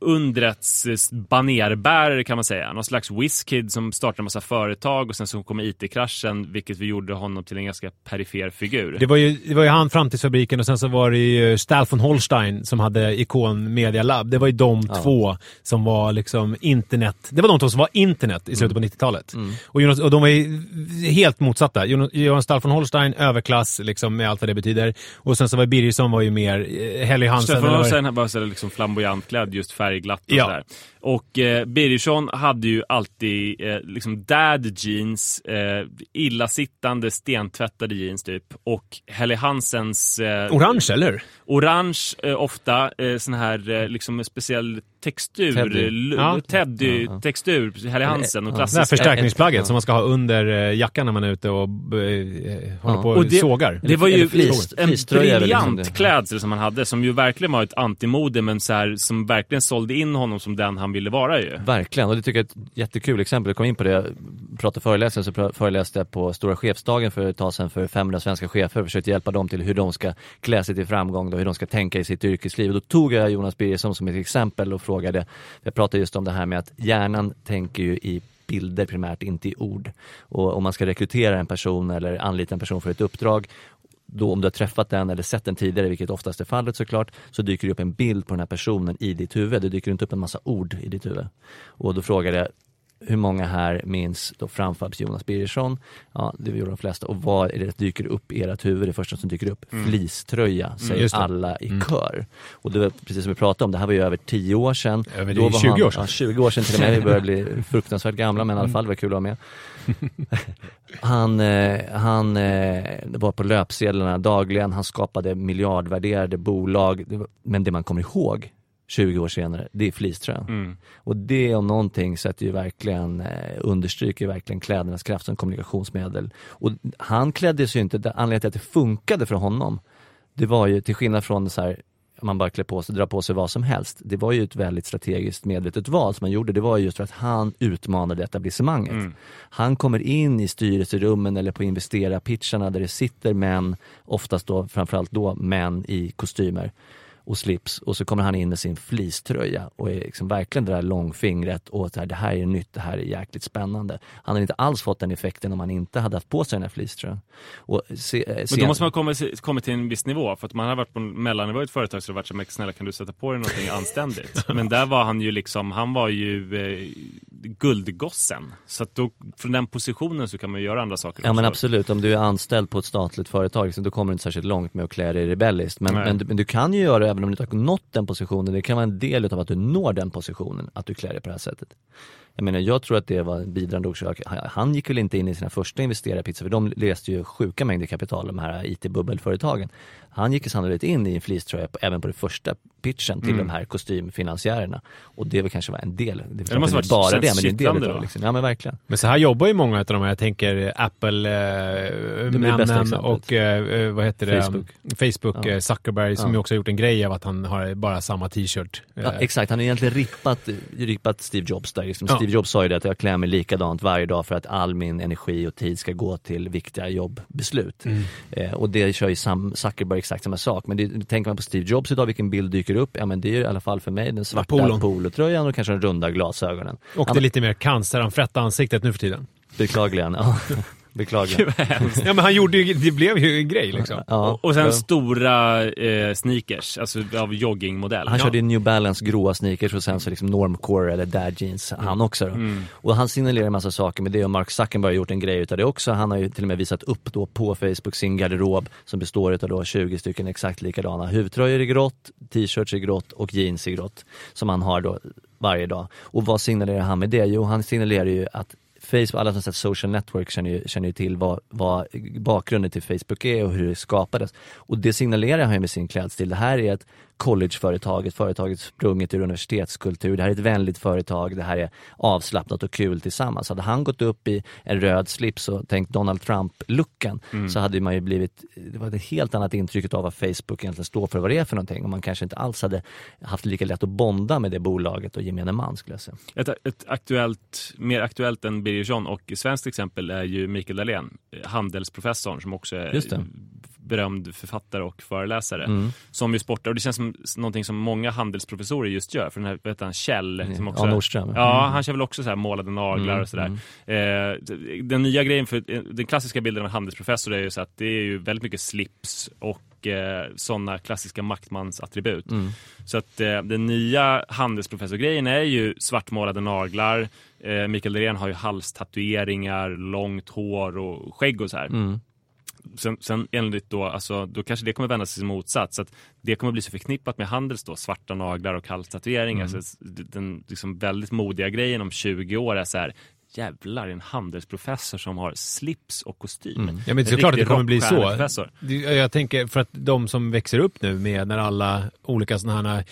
undrets banerbärare kan man säga. Någon slags whiskid som startade en massa företag och sen så kom IT-kraschen vilket vi gjorde honom till en ganska perifer figur. Det var ju, det var ju han Framtidsfabriken och sen så var det ju Stahl von Holstein som hade Ikon Media Lab. Det var ju de ja. två som var liksom internet. Det var de två som var internet i slutet mm. på 90-talet. Mm. Och, Jonas, och de var ju helt motsatta. Jonas Stahl von Holstein, överklass liksom med allt vad det betyder. Och sen så var Birgersson var ju mer eh, Helly Hansen. Stahl von Holstein var så liksom flamboyant klädd just färg färgglatt och ja. sådär. Och eh, Birgersson hade ju alltid eh, liksom dad jeans, eh, illasittande stentvättade jeans typ. Och Helly Hansens... Eh, orange eller? Orange, eh, ofta. Eh, sån här eh, liksom speciell textur. Teddy. Ja. Teddy-texur, ja, ja. Helly Hansen och klassisk. Det här förstärkningsplagget som man ska ha under eh, jackan när man är ute och eh, håller på och, det, sågar. Det var ju flis, en briljant liksom. klädsel som han hade som ju verkligen var ett antimode men så här, som verkligen sålde in honom som den han ville vara ju. Verkligen, och det tycker jag är ett jättekul exempel. Jag kom in på det, jag pratade föreläsare så föreläste jag på Stora chefsdagen för ett tag sedan för 500 svenska chefer och försökte hjälpa dem till hur de ska klä sig till framgång, då, hur de ska tänka i sitt yrkesliv. Och då tog jag Jonas Birgersson som ett exempel och frågade, jag pratade just om det här med att hjärnan tänker ju i bilder primärt, inte i ord. Och om man ska rekrytera en person eller anlita en person för ett uppdrag då om du har träffat den eller sett den tidigare, vilket oftast är fallet såklart, så dyker det upp en bild på den här personen i ditt huvud. Det dyker inte upp en massa ord i ditt huvud. Och då frågade jag, hur många här minns då framförs Jonas Birgersson? Ja, det gjorde de flesta. Och vad är det som dyker upp i ert huvud? Det första som dyker upp? Mm. Fleecetröja, mm, säger mm, alla i mm. kör. Och det var precis som vi pratade om, det här var ju över 10 år sedan. Över då 20 han, år sedan? Ja, 20 år sedan till och med. Vi börjar bli fruktansvärt gamla, men i alla fall, det var kul att vara med. han eh, han eh, var på löpsedlarna dagligen, han skapade miljardvärderade bolag. Men det man kommer ihåg 20 år senare, det är fleecetröjan. Mm. Och det om någonting sätter ju verkligen, eh, understryker verkligen klädernas kraft som kommunikationsmedel. Och han klädde sig ju inte, anledningen till att det funkade för honom, det var ju till skillnad från så här, man bara klär på sig, drar på sig vad som helst. Det var ju ett väldigt strategiskt medvetet val som han gjorde. Det var just för att han utmanade etablissemanget. Mm. Han kommer in i styrelserummen eller på investerarpitcharna där det sitter män, oftast då, framförallt då män i kostymer och slips och så kommer han in med sin fleecetröja och är liksom verkligen det där långfingret och det här, det här är nytt, det här är jäkligt spännande. Han hade inte alls fått den effekten om han inte hade haft på sig den här fleecetröjan. Eh, Men då måste man komma kommit till en viss nivå för att man har varit på mellannivå i ett företag så har det varit så mycket snälla kan du sätta på dig någonting anständigt. Men där var han ju liksom, han var ju eh, guldgossen. Så att då, från den positionen så kan man göra andra saker Ja men också. absolut, om du är anställd på ett statligt företag liksom, då kommer du inte särskilt långt med att klä dig rebelliskt. Men, men, du- men du kan ju göra det även om du inte har nått den positionen. Det kan vara en del av att du når den positionen, att du klär dig på det här sättet. Jag menar, jag tror att det var en bidrande orsak. Han- gick väl inte in i sina första investerarpizza, för de läste ju sjuka mängder kapital, de här IT-bubbelföretagen. Han gick ju sannolikt in i en fleecetröja även på det första pitchen till Mm. de här kostymfinansiärerna. Och det väl kanske var en del. Det, det måste är varit bara det, men det är en del kittlande av då. det. Liksom. Ja men verkligen. Men så här jobbar ju många av de här, jag tänker Apple-männen exemplet. och eh, eh, vad heter det? Facebook. Facebook, Ja. eh, Zuckerberg som Ja. ju också har gjort en grej av att han har bara samma t-shirt. Ja, Eh, exakt, han har egentligen rippat, rippat Steve Jobs där. Liksom. Ja. Steve Jobs sa ju det att jag klär mig likadant varje dag för att all min energi och tid ska gå till viktiga jobbbeslut. Mm. Eh, och det kör ju Sam Zuckerberg exakt samma sak. Men det, tänker man på Steve Jobs idag, vilken bild dyker upp? Ja men det är ju i alla fall för mig den svarta polon. polotröjan och kanske de runda glasögonen. och det lite mer canceranfrätta ansiktet nu för tiden. Beklagligen, ja. Beklagligen. Ja men han gjorde ju, det blev ju en grej liksom. Ja. Och sen Ja. stora eh, sneakers, alltså av joggingmodell. Han Ja. körde ju New Balance gråa sneakers och sen så liksom normcore eller dad jeans, han också då. Mm. Och han signalerar en massa saker med det och Mark Zuckerberg har gjort en grej utav det också. Han har ju till och med visat upp då på Facebook sin garderob som består utav då 20 stycken exakt likadana huvtröjor i grått, t-shirts i grått och jeans i grått som han har då varje dag. Och vad signalerar han med det? Jo, han signalerar ju att Facebook, alla som sett social network känner ju, känner ju till vad, vad bakgrunden till Facebook är och hur det skapades. Och det signalerar han ju med sin klädstil. Det här är ett collegeföretag, ett företag sprunget ur universitetskultur. Det här är ett vänligt företag, det här är avslappnat och kul tillsammans. Hade han gått upp i en röd slips och tänkt Donald Trump-looken så hade man ju blivit, det var ett helt annat intryck av vad Facebook egentligen står för, vad det är för någonting. Och man kanske inte alls hade haft lika lätt att bonda med det bolaget och gemene man skulle jag säga. Ett, ett aktuellt, mer aktuellt än Birger John och svenskt exempel är ju Mikael Dahlén, handelsprofessorn som också är. Berömd författare och föreläsare. Mm. Som ju sportar, och det känns som någonting som många handelsprofessorer just gör. För den här, heter han, Kjell? Som också, Ja, Nordström. Ja, han kör väl också så här målade naglar Mm, och sådär. Eh, den nya grejen, för eh, den klassiska bilden av en handelsprofessor är ju så att det är ju väldigt mycket slips och eh, sådana klassiska maktmansattribut. Mm. Så att eh, den nya handelsprofessorgrejen är ju svartmålade naglar. Eh, Mikael Dahlén har ju halstatueringar, långt hår och skägg och så här. Mm. Sen, sen enligt då, alltså, då kanske det kommer vända sig till motsats. Så att det kommer bli så förknippat med handels då, svarta naglar och halstatueringar. Mm. Så den liksom väldigt modiga grejen om 20 år är så här, jävlar en handelsprofessor som har slips och kostym. Mm. Ja men det är klart att det kommer bli så. Jag tänker för att de som växer upp nu med när alla olika sådana här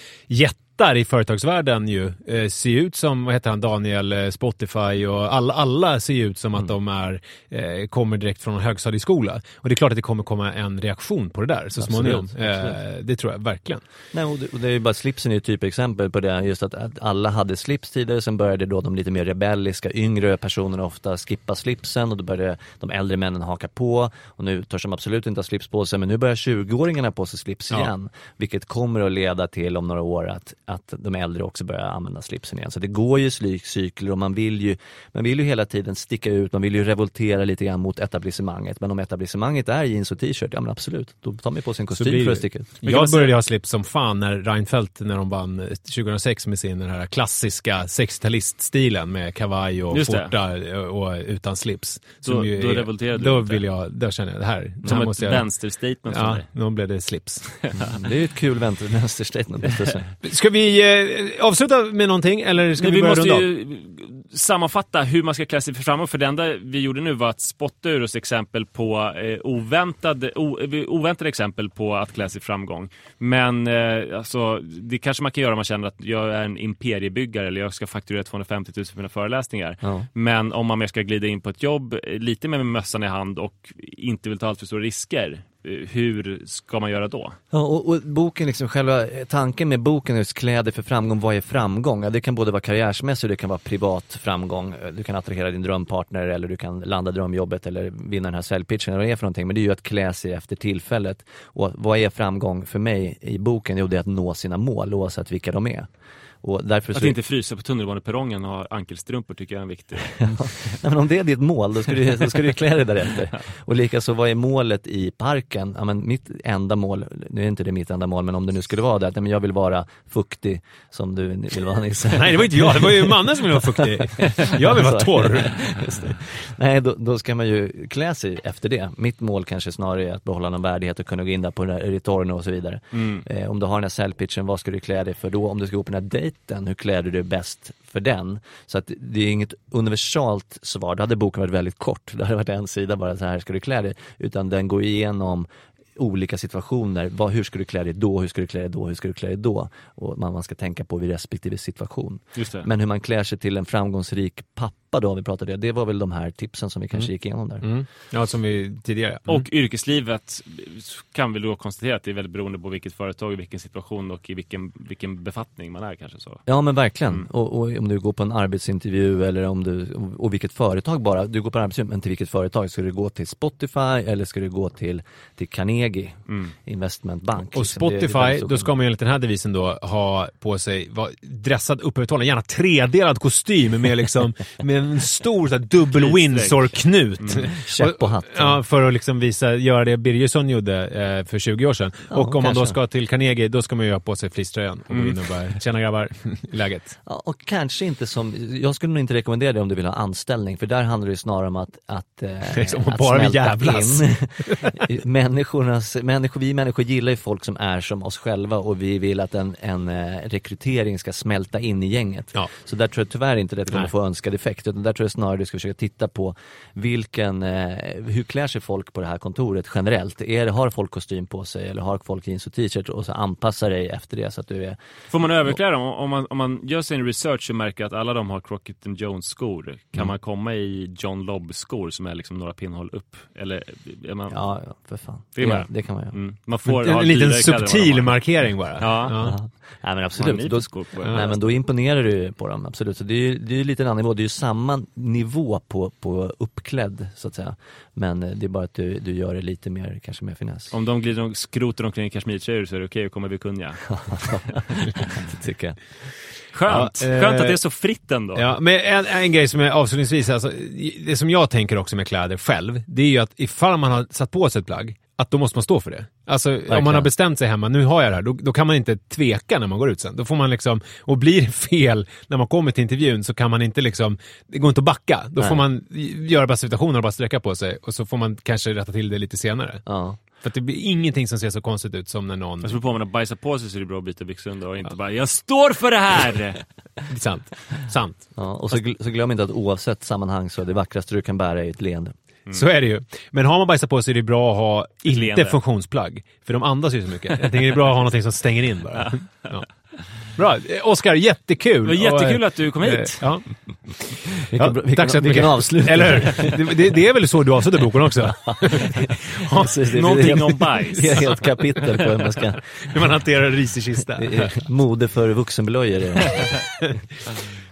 jättar i företagsvärlden ju eh, ser ut som, vad heter han, Daniel, eh, Spotify och alla, alla ser ut som att de är, eh, kommer direkt från en högstadieskola. Och det är klart att det kommer komma en reaktion på det där så småningom. Eh, det tror jag verkligen. Nej, och det, och det är ju bara slipsen är ju typexempel på det, just att, att alla hade slips tidigare, sen började då de lite mer rebelliska, yngre personerna ofta skippa slipsen och då började de äldre männen haka på och nu törs de absolut inte ha slips på sig, men nu börjar 20-åringarna på sig slips Ja. igen, vilket kommer att leda till om några år att, att de äldre också börjar använda slipsen igen. Så det går ju cykler och man vill ju, man vill ju hela tiden sticka ut, man vill ju revoltera lite grann mot etablissemanget, men om etablissemanget är jeans och t-shirt, ja men absolut, då tar man på sig en kostym blir för att sticka ut. Jag började ha slips som fan när Reinfeldt, när de vann eh, 2006 med sin den här klassiska 60-taliststilen med kavaj och skjorta och, och utan slips. Då- Som ju då är- revolterade du Då vill jag, då känner jag det här. det Som här ett måste jag- vänsterstatement Ja, dig. då blev det slips. Det är ju ett kul vänster- vänsterstatement. Ska vi eh, avsluta med någonting eller ska Men vi, vi börja måste runda ju sammanfatta hur man ska klä sig för framåt. För det enda vi gjorde nu var att spotta ur oss exempel på eh, oväntade, o, oväntade exempel på att klä sig i framgång. Men eh, alltså, det kanske man kan göra om man känner att jag är en imperiebyggare eller jag ska fakturera 250 000 för mina föreläsningar. Ja. Men om man mer ska glida in på ett jobb, eh, lite med mössan i hand och inte vill ta allt för stora risker, hur ska man göra då? Ja, och, och boken, liksom, själva tanken med boken är just kläder för framgång. Vad är framgång? Ja, det kan både vara karriärsmässigt och det kan vara privat framgång. Du kan attrahera din drömpartner eller du kan landa drömjobbet eller vinna den här säljpitchen eller vad det är för någonting. Men det är ju att klä sig efter tillfället. Och vad är framgång för mig i boken? Jo, det är att nå sina mål oavsett vilka de är. Och därför Att så... inte frysa på tunnelbaneperrongen och ha ankelstrumpor tycker jag är en viktig. Nej, men om det är ditt mål, då ska du, då ska du klä dig därefter. Och likaså, vad är målet i parken? Ja, men mitt enda mål, nu är inte det mitt enda mål, men om det nu skulle vara det, att nej, men jag vill vara fuktig som du vill vara Nisse. Nej, det var inte jag. Det var ju mannen som ville vara fuktig. Jag vill vara torr. Nej, då, då ska man ju klä sig efter det. Mitt mål kanske snarare är att behålla någon värdighet och kunna gå in där på den där Ritorno och så vidare. Mm. Eh, om du har den här säljpitchen, vad ska du klä dig för då? Om du ska gå på den här dejten, hur klär du dig bäst för den? Så att det är inget universalt svar. Då hade boken varit väldigt kort. Det hade varit en sida bara, så här ska du klä dig. Utan den går igenom olika situationer. Vad, hur ska du klä dig då? Hur ska du klä dig då? Hur ska du klä dig då? Och man, man ska tänka på vid respektive situation. Men hur man klär sig till en framgångsrik pappa då, om vi pratade det, det var väl de här tipsen som vi kanske gick igenom där. Mm. Ja, som vi tidigare. Mm. Och yrkeslivet kan vi då konstatera att det är väldigt beroende på vilket företag, vilken situation och i vilken, vilken befattning man är kanske så. Ja men verkligen. Mm. Och, och om du går på en arbetsintervju eller om du, och vilket företag bara, du går på en arbetsintervju, men till vilket företag? Ska du gå till Spotify eller ska du gå till, till Carnegie Mm. Investment Bank? Och Liksom, det- det Spotify, väldigt stor då ska man ju enligt den här devisen då ha på sig, vara dressad uppövertalad, gärna tredelad kostym med liksom, med en stor så här, dubbel. Windsor-knut. Mm. Käpp på hatten. Ja, för att liksom visa, göra det Birgersson gjorde eh, för 20 år sedan. Ja, och om man då kanske. ska till Carnegie, då ska man ju ha på sig fleecetröjan och Mm. gå in och bara, tjena grabbar, läget? Ja, och kanske inte som, jag skulle nog inte rekommendera det om du vill ha anställning, för där handlar det snarare om att, att, eh, som att bara smälta jävlas. in. Människornas, människor, vi människor gillar ju folk som är som oss själva och vi vill att en, en eh, rekrytering ska smälta in i gänget. Ja. Så där tror jag tyvärr inte det kommer få önskad effekt, utan där tror jag snarare du ska försöka titta på vilken, eh, hur klär sig folk på det här kontoret generellt? Är har folk kostym på sig eller har folk jeans och t-shirt och så anpassa dig efter det så att du är Får man överklä dem? Om man, om man gör sin research och märker att alla de har Crockett Jones skor, kan Mm. man komma i John Lobb skor som är liksom några pinnhål upp? Eller är man... Ja, ja för fan. Det är det, det kan man göra. Mm. Man får En, ha en liten subtil markering bara. Ja. Ja. Nej men absolut, då, nej, men då imponerar du på dem, absolut. Så det är ju det är ju lite en annan nivå, det är ju samma nivå på, på uppklädd så att säga. Men eh, det är bara att du, du gör det lite mer, kanske med finess. Om de glider och skrotar omkring i kashmirtröjor så är det okej att komma vid kunniga. det tycker jag. Skönt! Ja, eh, Skönt att det är så fritt ändå. Ja, men en, en grej som är avslutningsvis, alltså, det som jag tänker också med kläder själv, det är ju att ifall man har satt på sig ett plagg, att då måste man stå för det. Alltså om man har bestämt sig hemma, nu har jag det här, då, då kan man inte tveka när man går ut sen. Då får man liksom, och blir det fel när man kommer till intervjun så kan man inte liksom, det går inte att backa. Då Nej. får man göra bästa situationen och bara sträcka på sig och så får man kanske rätta till det lite senare. Ja. För att det blir ingenting som ser så konstigt ut som när någon... Jag tror på om man har bajsat på sig så är det bra att byta byxor under och inte bara ”Jag står för det här!” Det är sant. Sant. Ja, och så, gl- så glöm inte att oavsett sammanhang så är det vackraste du kan bära är ett leende. Så är det ju. Men har man bajsat på sig är det bra att ha inte leende. funktionsplagg. För de andas ju så mycket. Jag tänker det är bra att ha någonting som stänger in bara. Ja. Bra. Oskar, jättekul! Det var jättekul Och, att du kom eh, hit. Ja. Vilken, Ja, vilken, tack så vilken mycket. avslutning. Eller hur? Det, det, det är väl så du avslutar boken också? Precis, det Någonting helt- om bajs. Det är ett helt kapitel på hur man ska, Hur man hanterar ris i kista. mode för vuxenblöjor.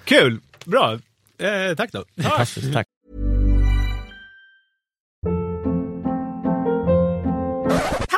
Kul! Bra. Eh, tack då. Fantastiskt, tack.